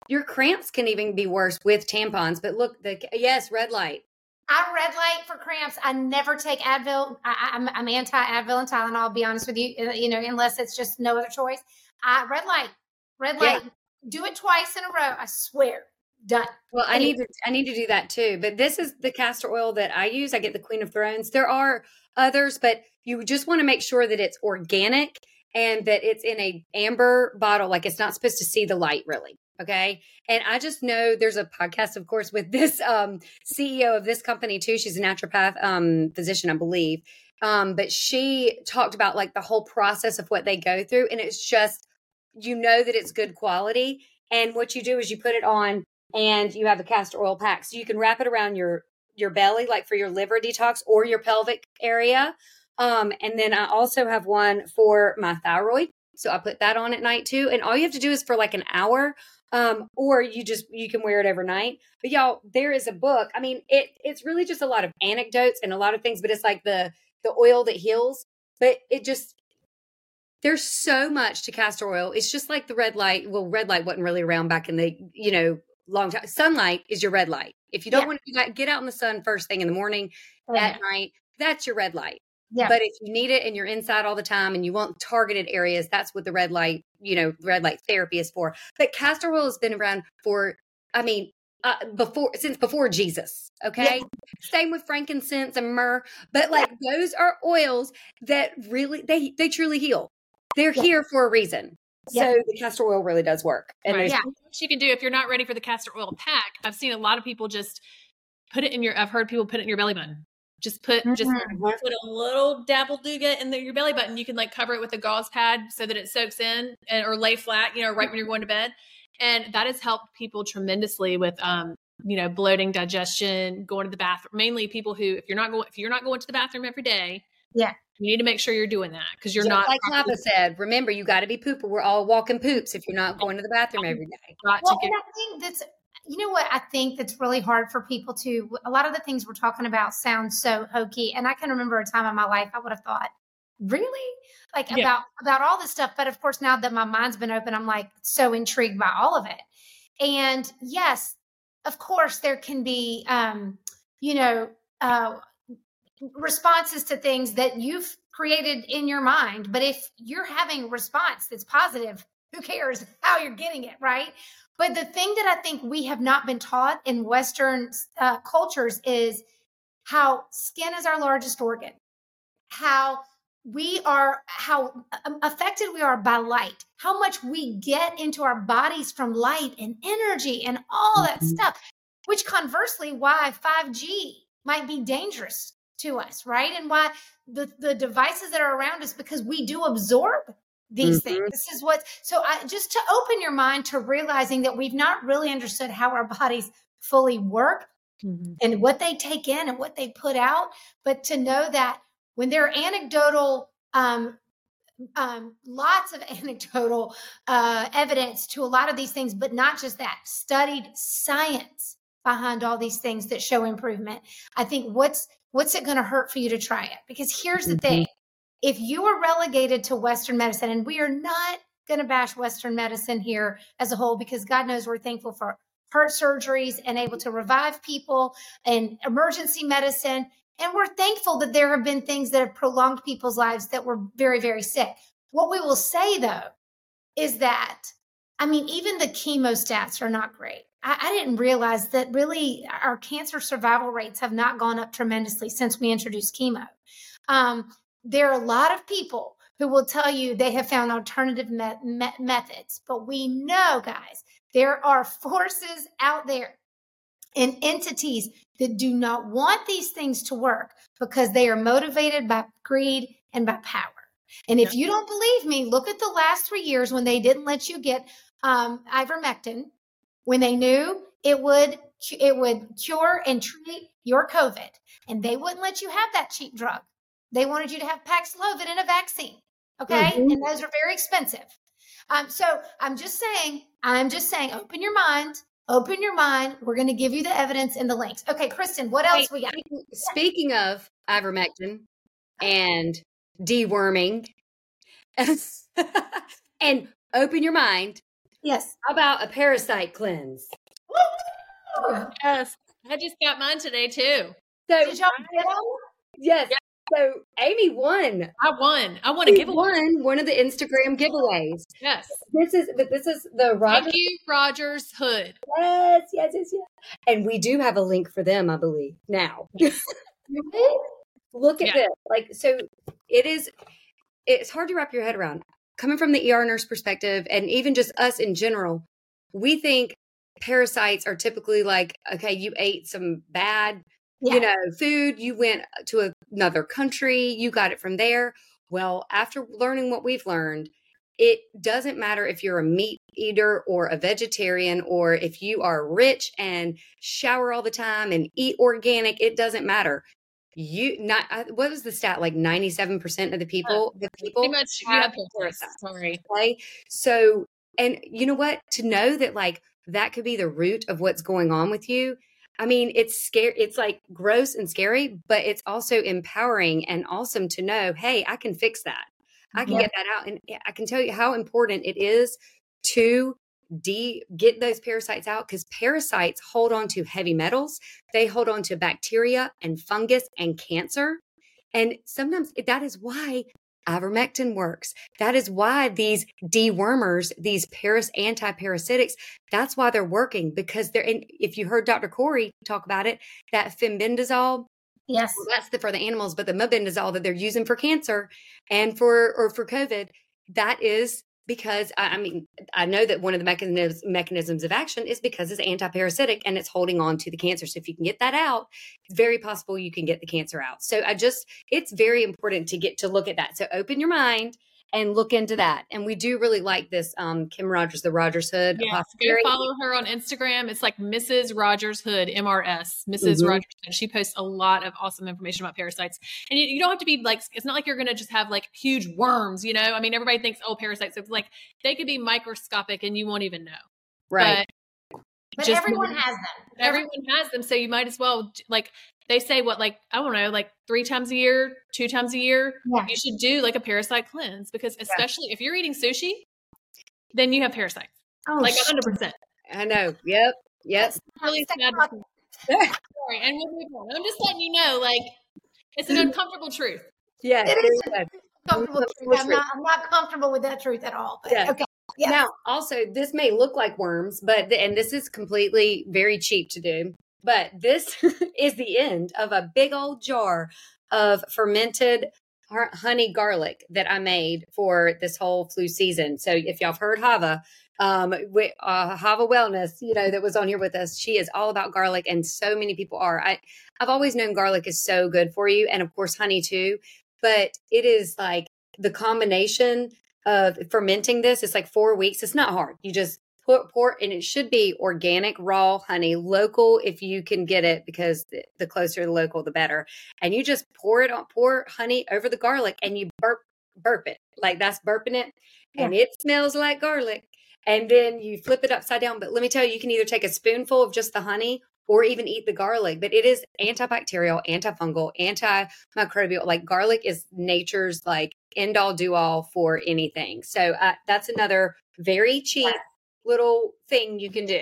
your cramps can even be worse with tampons, but look, the, yes, red light. I red light for cramps. I never take Advil. I, am I'm, I'm anti Advil and Tylenol. I'll be honest with you, uh, you know, unless it's just no other choice. I red light, red light. Yeah do it twice in a row. I swear. Done. Well, I need to I need to do that too. But this is the castor oil that I use. I get the Queen of Thrones. There are others, but you just want to make sure that it's organic and that it's in a amber bottle like it's not supposed to see the light really okay and i just know there's a podcast of course with this um, ceo of this company too she's a naturopath um, physician i believe um, but she talked about like the whole process of what they go through and it's just you know that it's good quality. And what you do is you put it on and you have a castor oil pack. So you can wrap it around your your belly, like for your liver detox or your pelvic area. Um, and then I also have one for my thyroid. So I put that on at night too. And all you have to do is for like an hour. Um, or you just you can wear it overnight. But y'all, there is a book. I mean, it it's really just a lot of anecdotes and a lot of things, but it's like the the oil that heals. But it just there's so much to castor oil. It's just like the red light. Well, red light wasn't really around back in the, you know, long time. Sunlight is your red light. If you don't yeah. want to do that, get out in the sun first thing in the morning, oh, at night, that's your red light. Yeah. But if you need it and you're inside all the time and you want targeted areas, that's what the red light, you know, red light therapy is for. But castor oil has been around for, I mean, uh, before since before Jesus. Okay. Yeah. Same with frankincense and myrrh, but like those are oils that really they they truly heal. They're yeah. here for a reason. Yeah. So the castor oil really does work. And right. yeah. what you can do if you're not ready for the castor oil pack. I've seen a lot of people just put it in your. I've heard people put it in your belly button. Just put mm-hmm. just put a little dabble douga in the, your belly button. You can like cover it with a gauze pad so that it soaks in, and or lay flat. You know, right when you're going to bed, and that has helped people tremendously with um you know bloating, digestion, going to the bathroom. Mainly people who if you're not going if you're not going to the bathroom every day, yeah, you need to make sure you're doing that because you're not like Papa said. Remember, you got to be pooper. We're all walking poops if you're not going to the bathroom every day. well, get- and I think that's you know what I think that's really hard for people to. A lot of the things we're talking about sound so hokey, and I can remember a time in my life I would have thought, really, like yeah. about about all this stuff. But of course, now that my mind's been open, I'm like so intrigued by all of it. And yes, of course, there can be, um, you know, uh, responses to things that you've created in your mind. But if you're having a response that's positive, who cares how you're getting it, right? But the thing that I think we have not been taught in Western uh, cultures is how skin is our largest organ, how we are, how um, affected we are by light, how much we get into our bodies from light and energy and all that mm-hmm. stuff, which conversely, why 5G might be dangerous to us, right? And why the, the devices that are around us, because we do absorb these mm-hmm. things. This is what, so I, just to open your mind to realizing that we've not really understood how our bodies fully work mm-hmm. and what they take in and what they put out, but to know that when there are anecdotal, um, um, lots of anecdotal uh, evidence to a lot of these things, but not just that, studied science behind all these things that show improvement. I think what's what's it going to hurt for you to try it? Because here's the mm-hmm. thing if you are relegated to Western medicine, and we are not going to bash Western medicine here as a whole, because God knows we're thankful for heart surgeries and able to revive people and emergency medicine. And we're thankful that there have been things that have prolonged people's lives that were very, very sick. What we will say though is that, I mean, even the chemo stats are not great. I, I didn't realize that really our cancer survival rates have not gone up tremendously since we introduced chemo. Um, there are a lot of people who will tell you they have found alternative me- me- methods, but we know, guys, there are forces out there and entities that do not want these things to work because they are motivated by greed and by power. And if you don't believe me, look at the last three years when they didn't let you get um, ivermectin, when they knew it would it would cure and treat your COVID, and they wouldn't let you have that cheap drug. They wanted you to have Paxlovid and a vaccine. Okay. Mm-hmm. And those are very expensive. Um, so I'm just saying, I'm just saying, open your mind, open your mind. We're going to give you the evidence and the links. Okay, Kristen, what else we got? Speaking of ivermectin and deworming and open your mind. Yes. How about a parasite cleanse? Yes. I just got mine today too. So, Did y'all get them? Yes. So Amy won. I won. I won a giveaway. Won one of the Instagram giveaways. Yes. This is but this is the Rogers. Thank you, Rogers Hood. Yes, yes, yes, yes. And we do have a link for them, I believe. Now. Look at yeah. this. Like so it is it's hard to wrap your head around. Coming from the ER nurse perspective and even just us in general, we think parasites are typically like, okay, you ate some bad yeah. you know, food, you went to another country, you got it from there. Well, after learning what we've learned, it doesn't matter if you're a meat eater or a vegetarian or if you are rich and shower all the time and eat organic, it doesn't matter. You not uh, what was the stat like 97% of the people the people pretty much have parasites. Sorry. Okay. So and you know what? To know that like that could be the root of what's going on with you I mean, it's scary. It's like gross and scary, but it's also empowering and awesome to know, hey, I can fix that. I can get that out. And I can tell you how important it is to de get those parasites out because parasites hold on to heavy metals. They hold on to bacteria and fungus and cancer. And sometimes that is why ivermectin works. That is why these dewormers, these paras antiparasitics, that's why they're working because they're and if you heard Dr. Corey talk about it, that fenbendazole Yes. Well, that's the for the animals, but the mebendazole that they're using for cancer and for or for COVID, that is because I, mean I know that one of the mechanisms mechanisms of action is because it's antiparasitic and it's holding on to the cancer. So if you can get that out, it's very possible you can get the cancer out. So I just it's very important to get to look at that. So open your mind and look into that. And we do really like this um, Kim Rogers, the Rogers Hood. Yeah, go follow her on Instagram. It's like Mrs. Rogers Hood, MRS, missus mm-hmm. Rogers Hood. She posts a lot of awesome information about parasites. And you, you don't have to be like, it's not like you're going to just have like huge worms, you know? I mean, everybody thinks, oh, parasites. It's like they could be microscopic and you won't even know. Right. But, but everyone has them. Everyone has them. So you might as well like they say what like I don't know, like three times a year, two times a year. Yeah. You should do like a parasite cleanse because especially yeah. if you're eating sushi, then you have parasites. Oh, like hundred percent. I know. Yep. Yep. Really sad. Sorry, and we'll move on. I'm just letting you know, like it's an uncomfortable truth. Yeah, it is comfortable. I'm not, I'm not comfortable with that truth at all. But, yeah. Okay. Yes. Now, also, this may look like worms, but and this is completely very cheap to do. But this is the end of a big old jar of fermented honey garlic that I made for this whole flu season. So if y'all have heard Hava, um, with, uh, Hava Wellness, you know, that was on here with us, she is all about garlic, and so many people are. I I've always known garlic is so good for you, and of course honey too. But it is like the combination of fermenting this. It's like four weeks. It's not hard. You just pour, pour and it should be organic raw honey local if you can get it because the closer the local the better. And you just pour it on pour honey over the garlic and you burp burp it. Like that's burping it and it smells like garlic. And then you flip it upside down but let me tell you you can either take a spoonful of just the honey or even eat the garlic but it is antibacterial antifungal antimicrobial like garlic is nature's like end all do all for anything. So uh, that's another very cheap little thing you can do.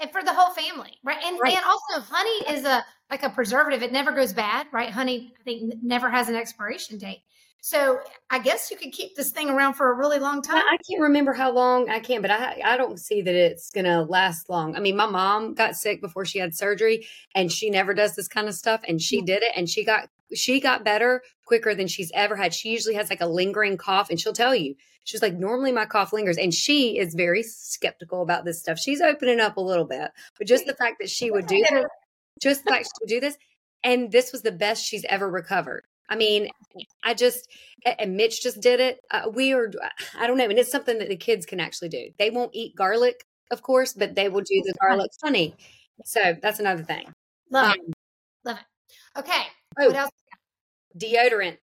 And for the whole family, right? And right. and also honey is a like a preservative. It never goes bad, right? Honey, I think never has an expiration date. So I guess you could keep this thing around for a really long time. I can't remember how long I can, but I I don't see that it's gonna last long. I mean, my mom got sick before she had surgery, and she never does this kind of stuff, and she mm-hmm. did it, and she got she got better quicker than she's ever had. She usually has like a lingering cough, and she'll tell you she's like, normally my cough lingers, and she is very skeptical about this stuff. She's opening up a little bit, but just the fact that she would do this, just the fact she would do this, and this was the best she's ever recovered. I mean, I just, and Mitch just did it. Uh, we are, I don't know. And it's something that the kids can actually do. They won't eat garlic, of course, but they will do the garlic honey. So that's another thing. Love um, it. Love it. Okay. Oh, what else? Deodorant.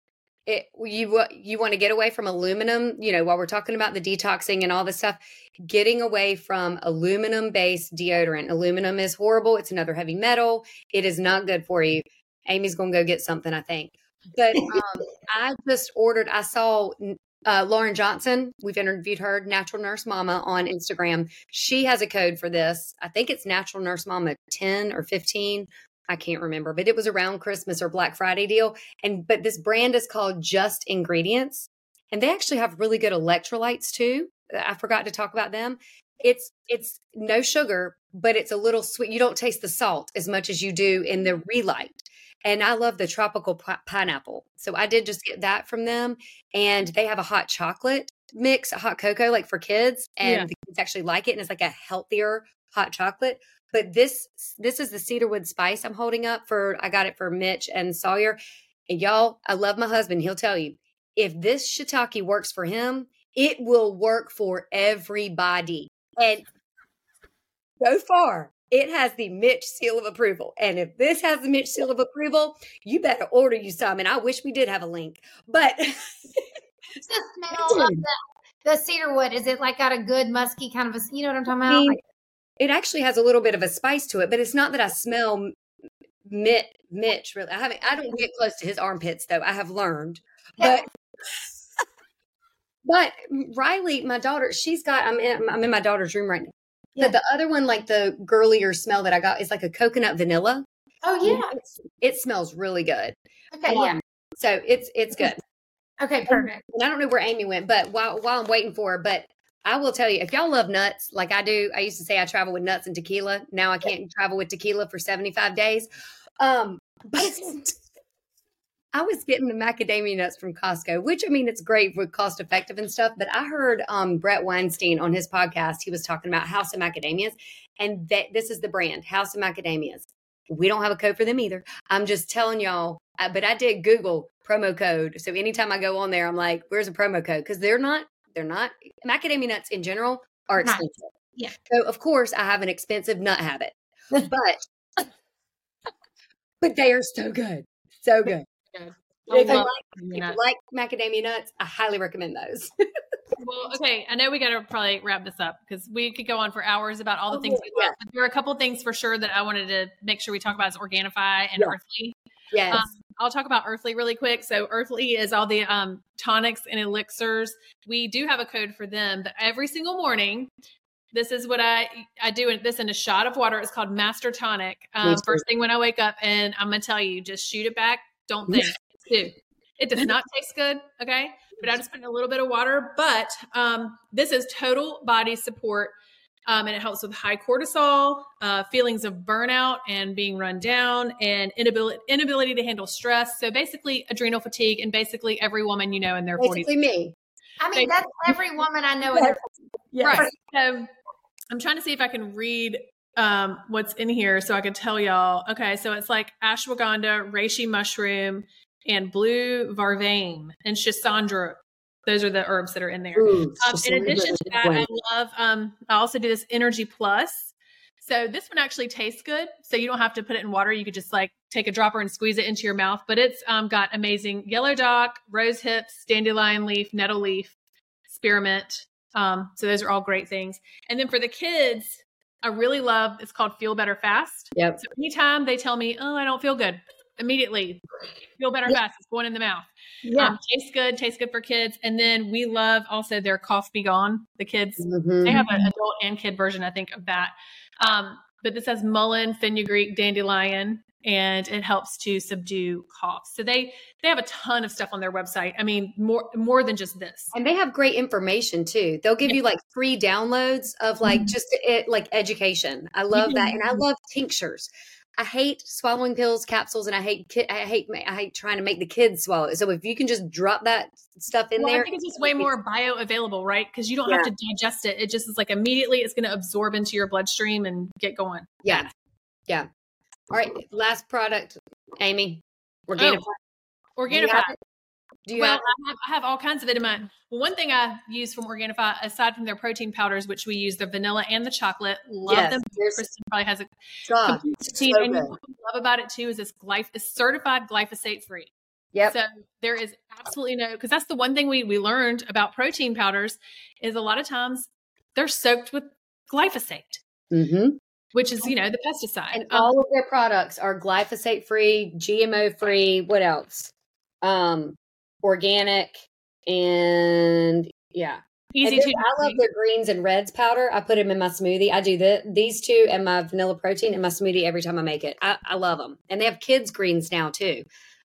It, you you want to get away from aluminum, you know, while we're talking about the detoxing and all this stuff, getting away from aluminum based deodorant. Aluminum is horrible. It's another heavy metal. It is not good for you. Amy's going to go get something, I think. But um, I just ordered, I saw uh, Lauren Johnson. We've interviewed her, Natural Nurse Mama, on Instagram. She has a code for this. I think it's Natural Nurse Mama 10 or 15. I can't remember, but it was around Christmas or Black Friday deal. And but this brand is called Just Ingredients. And they actually have really good electrolytes too. Uh, I forgot to talk about them. It's it's no sugar, but it's a little sweet. You don't taste the salt as much as you do in the Re-Lyte. And I love the tropical p- pineapple. So I did just get that from them. And they have a hot chocolate mix, a hot cocoa, like for kids. And yeah. the kids actually like it. And it's like a healthier hot chocolate. But this this is the cedarwood spice I'm holding up for I got it for Mitch and Sawyer. And y'all, I love my husband. He'll tell you if this shiitake works for him, it will work for everybody. And so far, it has the Mitch seal of approval. And if this has the Mitch seal of approval, you better order you some. And I wish we did have a link. But the smell of the, the cedar wood, is it like got a good musky kind of a, you know what I'm talking about? I mean, it actually has a little bit of a spice to it, but it's not that I smell Mitch. Mitch really. I haven't. I don't get close to his armpits though. I have learned, but. but Riley, my daughter, she's got. I'm in. I'm in my daughter's room right now. Yeah. the other one, like the girlier smell that I got, is like a coconut vanilla. Oh yeah, it's, it smells really good. Okay, um, yeah. So it's it's good. Okay, perfect. And I don't know where Amy went, but while while I'm waiting for her, but I will tell you, if y'all love nuts like I do, I used to say I travel with nuts and tequila. Now I can't travel with tequila for 75 days. Um, but I was getting the macadamia nuts from Costco, which I mean, it's great for cost effective and stuff. But I heard um, Bret Weinstein on his podcast, he was talking about House of Macadamias, and that this is the brand, House of Macadamias. We don't have a code for them either. I'm just telling y'all, but I did Google promo code. So anytime I go on there, I'm like, where's a promo code? Because they're not they're not macadamia nuts in general are expensive. Yeah. So of course I have an expensive nut habit, but but they are so good, so good. If you, like, if like macadamia nuts, I highly recommend those. well, okay. I know we got to probably wrap this up because we could go on for hours about all the oh, things yeah. But there are a couple things for sure that I wanted to make sure we talk about is Organifi and yeah. Earthly. Yes. Um, I'll talk about Earthly really quick. So Earthly is all the um, tonics and elixirs. We do have a code for them, but every single morning, this is what I I do. This in a shot of water. It's called Master Tonic. Um, first thing when I wake up, and I'm gonna tell you, just shoot it back. Don't think. two. It does not taste good. Okay. But I just put in a little bit of water. But um, this is total body support. Um, and it helps with high cortisol, uh, feelings of burnout and being run down, and inability inability to handle stress. So basically, adrenal fatigue, and basically every woman you know in their forties. Basically, me. I mean, that's every woman I know in their 40s. Yes. Right. So I'm trying to see if I can read um, what's in here so I can tell y'all. Okay, so it's like ashwagandha, reishi mushroom, and blue vervain and schisandra. Those are the herbs that are in there. Ooh, um, in addition to that, I love. Um, I also do this Energy Plus. So this one actually tastes good. So you don't have to put it in water. You could just like take a dropper and squeeze it into your mouth. But it's um, got amazing yellow dock, rose hips, dandelion leaf, nettle leaf, spearmint. Um, so those are all great things. And then for the kids, I really love. It's called Feel Better Fast. Yep. So anytime they tell me, "Oh, I don't feel good," immediately feel better yep. fast. It's going in the mouth. Yeah. Um, tastes good. Tastes good for kids. And then we love also their Cough be Gone. The kids mm-hmm. they have an adult and kid version, I think, of that. Um, but this has mullein, fenugreek, dandelion, and it helps to subdue coughs. So they they have a ton of stuff on their website. I mean, more more than just this. And they have great information too. They'll give yeah. you like free downloads of like mm-hmm. just it like education. I love that, and I love tinctures. I hate swallowing pills, capsules, and I hate ki- I hate I hate trying to make the kids swallow it. So if you can just drop that stuff in well, there, I think it's just way more bioavailable, right? Because you don't yeah. have to digest it. It just is like immediately it's going to absorb into your bloodstream and get going. Yeah, yeah. All right, last product, Amy. Organifi. Oh, Organifi. Do you well, have- I, have, I have all kinds of it in my. Well, one thing I use from Organifi, aside from their protein powders, which we use, the vanilla and the chocolate, love yes, them. Kristen probably has a God, so and what I love about it too is this glyph it's certified glyphosate free. Yep. So there is absolutely no because that's the one thing we we learned about protein powders is a lot of times they're soaked with glyphosate. Mm-hmm which is you know the pesticide. And um, all of their products are glyphosate free, GMO free. What else? Um, organic and yeah. Easy and to I love their greens and reds powder. I put them in my smoothie. I do the, these two and my vanilla protein in my smoothie every time I make it. I, I love them. And they have kids greens now too.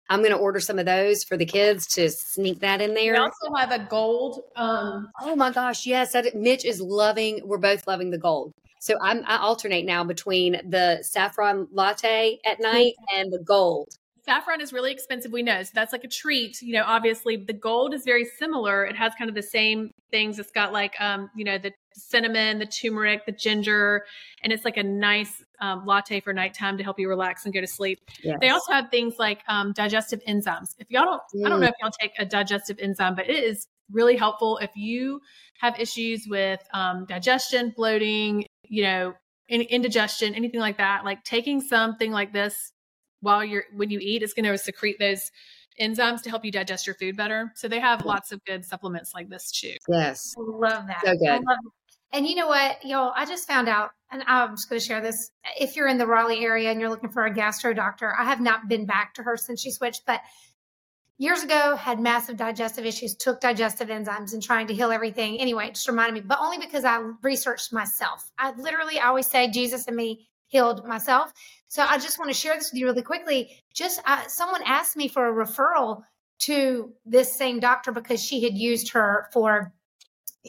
I'm going to order some of those for the kids to sneak that in there. We also have a gold. Um, oh my gosh, yes! That, Mitch is loving. We're both loving the gold. So I'm I alternate now between the saffron latte at night and the gold. Saffron is really expensive, we know. So that's like a treat. You know, obviously the gold is very similar. It has kind of the same things. It's got like um, you know, the cinnamon, the turmeric, the ginger, and it's like a nice um, latte for nighttime to help you relax and go to sleep. Yes. They also have things like um, digestive enzymes. If y'all don't, mm. I don't know if y'all take a digestive enzyme, but it is really helpful if you have issues with um, digestion, bloating, you know, indigestion, anything like that. Like taking something like this while you're when you eat, it's going to secrete those enzymes to help you digest your food better. So they have lots of good supplements like this too. Yes. I love that. So good. And you know what, y'all, I just found out, and I'm just going to share this. If you're in the Raleigh area and you're looking for a gastro doctor, I have not been back to her since she switched, but years ago had massive digestive issues, took digestive enzymes and trying to heal everything. Anyway, it just reminded me, but only because I researched myself. I literally I always say Jesus and me healed myself. So I just want to share this with you really quickly. Just uh, someone asked me for a referral to this same doctor because she had used her for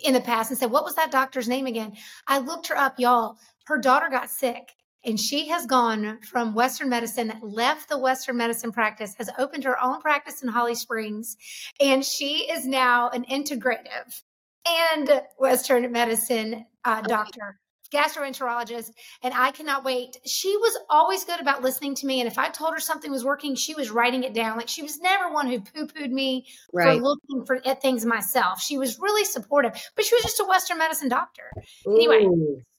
in the past and said, What was that doctor's name again? I looked her up, y'all. Her daughter got sick and she has gone from Western medicine, left the Western medicine practice, has opened her own practice in Holly Springs, and she is now an integrative and Western medicine uh, doctor gastroenterologist, and I cannot wait. She was always good about listening to me. And if I told her something was working, she was writing it down. Like she was never one who poo pooed me right. for looking for at things myself. She was really supportive, but she was just a Western medicine doctor. Ooh. Anyway,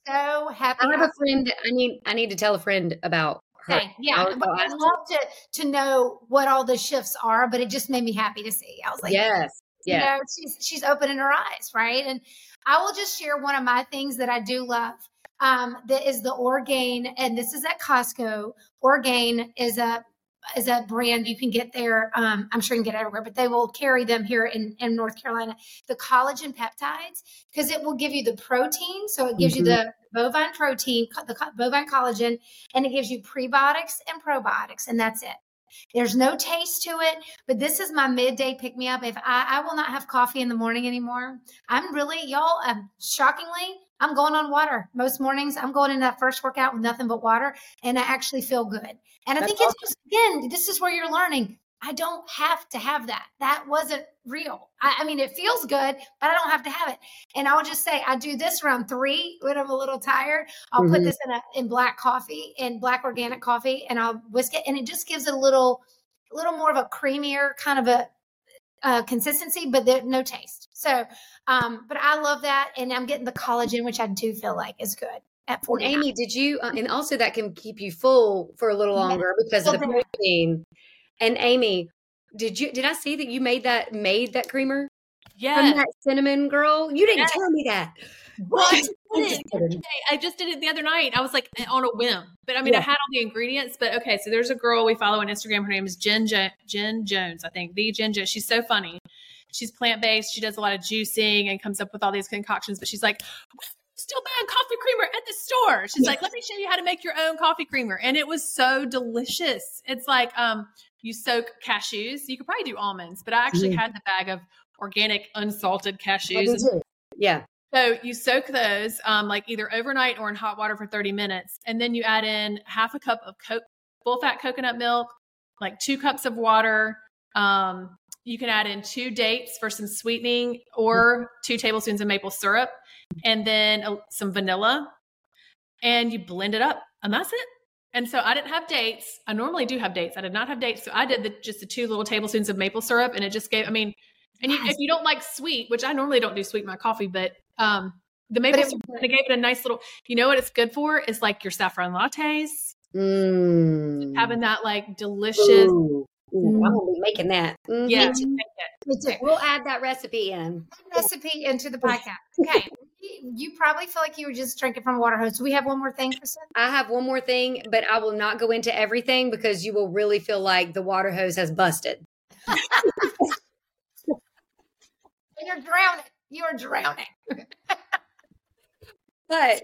so happy. I have a friend. I need. I need to tell a friend about. Her. Yeah, I'd love to to know what all the shifts are, but it just made me happy to see. I was like, yes, yeah. You know, she's she's opening her eyes, right? And I will just share one of my things that I do love. Um, that is the Orgain, and this is at Costco. Orgain is a is a brand you can get there. Um, I'm sure you can get everywhere, but they will carry them here in, in North Carolina. The collagen peptides, because it will give you the protein. So it gives mm-hmm. you the bovine protein, the bovine collagen, and it gives you prebiotics and probiotics, and that's it. There's no taste to it, but this is my midday pick me up. If I, I will not have coffee in the morning anymore, I'm really, y'all, um, shockingly, I'm going on water most mornings. I'm going in that first workout with nothing but water, and I actually feel good. And I That's think it's just, again, this is where you're learning. I don't have to have that. That wasn't real. I, I, mean, it feels good, but I don't have to have it. And I'll just say I do this around three when I'm a little tired. I'll mm-hmm. put this in a in black coffee, in black organic coffee, and I'll whisk it, and it just gives it a little, a little more of a creamier kind of a uh, consistency, but there, no taste. So, um, but I love that, and I'm getting the collagen, which I do feel like is good at 40. Amy, did you? Uh, and also that can keep you full for a little longer yeah. because of the protein. And Amy, did you? Did I see that you made that made that creamer? Yeah, from that cinnamon girl. You didn't yes. tell me that. What? I just did it the other night. I was like eh, on a whim, but I mean, yeah. I had all the ingredients. But okay, so there's a girl we follow on Instagram. Her name is Jen jo- Jen Jones, I think. The Jen Jones. She's so funny. She's plant based. She does a lot of juicing and comes up with all these concoctions. But she's like, still buying coffee creamer at the store. She's like, let me show you how to make your own coffee creamer. And it was so delicious. It's like um, you soak cashews. You could probably do almonds, but I actually mm. had the bag of organic unsalted cashews. Yeah. So you soak those um, like either overnight or in hot water for 30 minutes. And then you add in half a cup of co- full fat coconut milk, like two cups of water. Um, you can add in two dates for some sweetening or two tablespoons of maple syrup and then uh, some vanilla. And you blend it up. And that's it. And so I didn't have dates. I normally do have dates. I did not have dates. So I did the, just the two little tablespoons of maple syrup and it just gave, I mean, and you, if you don't like sweet, which I normally don't do sweet in my coffee, but um, the maple it, syrup kind of gave it a nice little, you know what it's good for? It's like your saffron lattes. Mm. Having that like delicious. Ooh. Ooh, I'm gonna be making that. Mm-hmm. Yeah, Me too. We'll add that recipe in. Recipe into the podcast. Okay you probably feel like you were just drinking from a water hose. Do we have one more thing, Kristen? I have one more thing, but I will not go into everything because you will really feel like the water hose has busted. You're drowning. You're drowning. but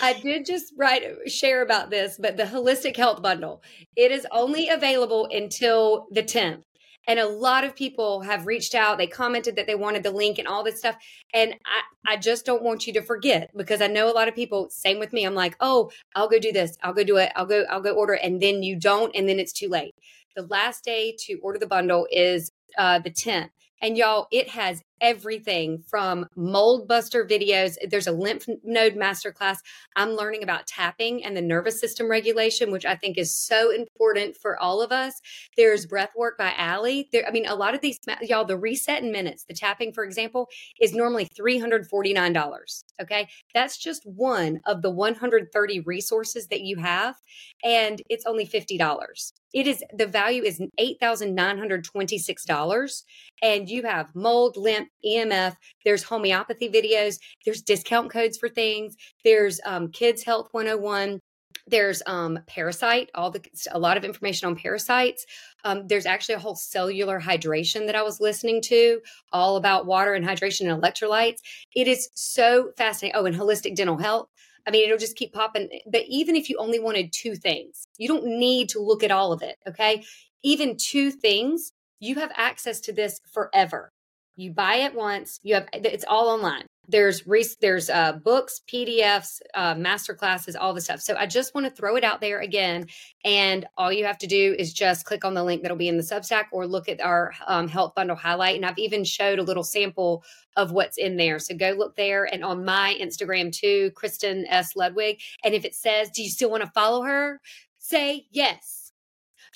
I did just write share about this, but the holistic health bundle, it is only available until the 10th. And a lot of people have reached out. They commented that they wanted the link and all this stuff. And I, I just don't want you to forget because I know a lot of people, same with me. I'm like, oh, I'll go do this. I'll go do it. I'll go, I'll go order. It. And then you don't. And then it's too late. The last day to order the bundle is uh, the 10th. And y'all, it has everything from mold buster videos. There's a lymph node masterclass. I'm learning about tapping and the nervous system regulation, which I think is so important for all of us. There's breath work by Allie. There, I mean, a lot of these, y'all, the reset in minutes, the tapping, for example, is normally $349. Okay. That's just one of the 130 resources that you have. And it's only $50. It is the value is $8,926. And you have mold, lymph, EMF, there's homeopathy videos, there's discount codes for things, there's um, Kids Health 101. There's um, parasite, all the a lot of information on parasites. Um, there's actually a whole cellular hydration that I was listening to, all about water and hydration and electrolytes. It is so fascinating. Oh, and holistic dental health. I mean, it'll just keep popping. But even if you only wanted two things, you don't need to look at all of it. Okay. Even two things, you have access to this forever. You buy it once. You have it's all online. There's there's uh, books, PDFs, uh, master classes, all the stuff. So I just want to throw it out there again, and all you have to do is just click on the link that'll be in the Substack, or look at our um, health bundle highlight. And I've even showed a little sample of what's in there. So go look there, and on my Instagram too, Kristen S Ludwig. And if it says, "Do you still want to follow her?" Say yes,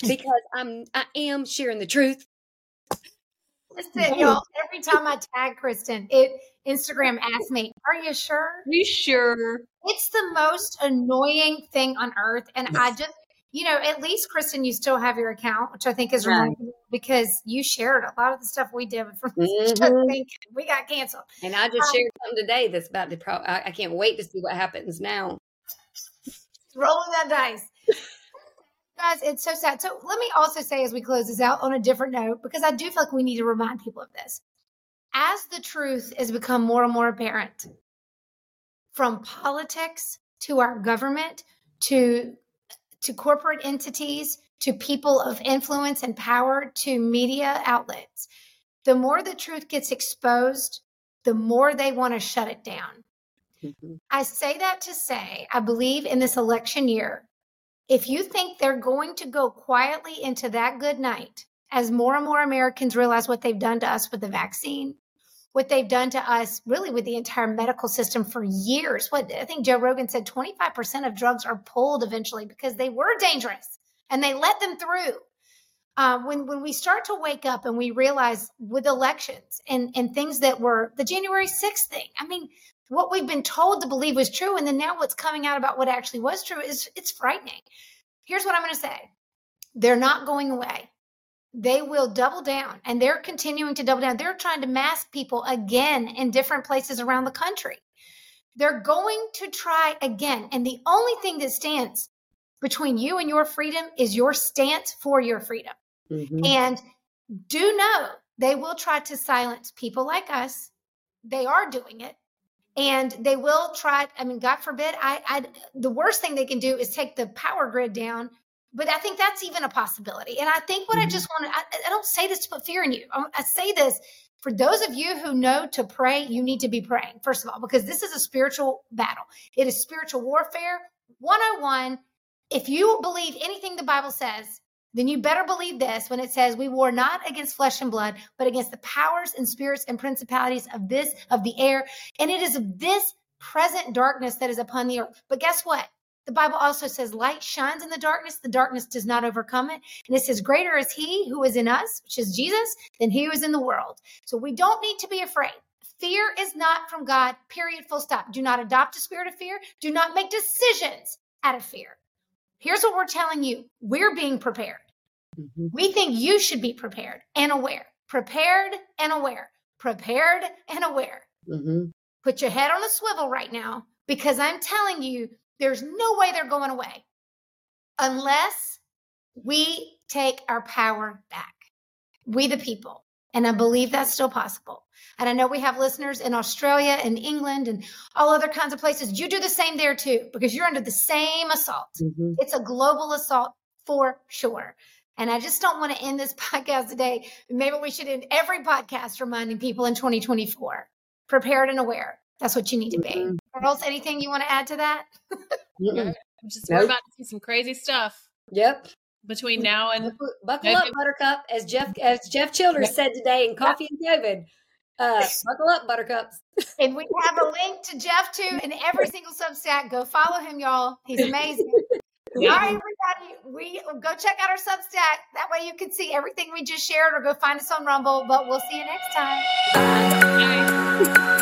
because I'm I am sharing the truth. Listen, y'all, every time I tag Kristen, it Instagram asks me, Are you sure? Are you sure? It's the most annoying thing on earth. And yes. I just you know, at least Kristen, you still have your account, which I think is right. remarkable because you shared a lot of the stuff we did from mm-hmm. we got canceled. And I just um, shared some today that's about to pro I, I can't wait to see what happens now. Rolling that dice. Guys, it's so sad. So let me also say as we close this out on a different note, because I do feel like we need to remind people of this. As the truth has become more and more apparent, from politics to our government to to corporate entities to people of influence and power to media outlets, the more the truth gets exposed, the more they want to shut it down. Mm-hmm. I say that to say, I believe in this election year, if you think they're going to go quietly into that good night, as more and more Americans realize what they've done to us with the vaccine, what they've done to us really with the entire medical system for years. What I think Joe Rogan said 25% of drugs are pulled eventually because they were dangerous and they let them through. Uh, when when we start to wake up and we realize with elections and and things that were the January 6th thing, I mean, what we've been told to believe was true, and then now what's coming out about what actually was true is it's frightening. Here's what I'm going to say: they're not going away. They will double down, and they're continuing to double down. They're trying to mask people again in different places around the country. They're going to try again, and the only thing that stands between you and your freedom is your stance for your freedom. Mm-hmm. And do know they will try to silence people like us. They are doing it. And they will try, I mean, God forbid, I, I the worst thing they can do is take the power grid down. But I think that's even a possibility. And I think what mm-hmm. I just want to, I, I, don't say this to put fear in you. I, I say this for those of you who know to pray, you need to be praying, first of all, because this is a spiritual battle. It is spiritual warfare 101. If you believe anything the Bible says, then you better believe this when it says we war not against flesh and blood, but against the powers and spirits and principalities of this, of the air. And it is this present darkness that is upon the earth. But guess what? The Bible also says light shines in the darkness, the darkness does not overcome it. And it says, Greater is he who is in us, which is Jesus, than he who is in the world. So we don't need to be afraid. Fear is not from God, period, full stop. Do not adopt a spirit of fear. Do not make decisions out of fear. Here's what we're telling you we're being prepared. Mm-hmm. We think you should be prepared and aware, prepared and aware, prepared and aware. Mm-hmm. Put your head on a swivel right now because I'm telling you, there's no way they're going away unless we take our power back. We, the people. And I believe that's still possible. And I know we have listeners in Australia and England and all other kinds of places. You do the same there too, because you're under the same assault. Mm-hmm. It's a global assault for sure. And I just don't want to end this podcast today. Maybe we should end every podcast reminding people in 2024 prepared and aware. That's what you need to be. Mm-hmm. Or else, anything you want to add to that? I'm just nope. we're about to see some crazy stuff. Yep. Between now and buckle up, Buttercup, as Jeff as Jeff Childers said today in Coffee and COVID. Uh, buckle up, Buttercups. and we have a link to Jeff too in every single Substack. Go follow him, y'all. He's amazing. All right, everybody, we go check out our Substack. That way you can see everything we just shared or go find us on Rumble. But we'll see you next time. Bye. Bye.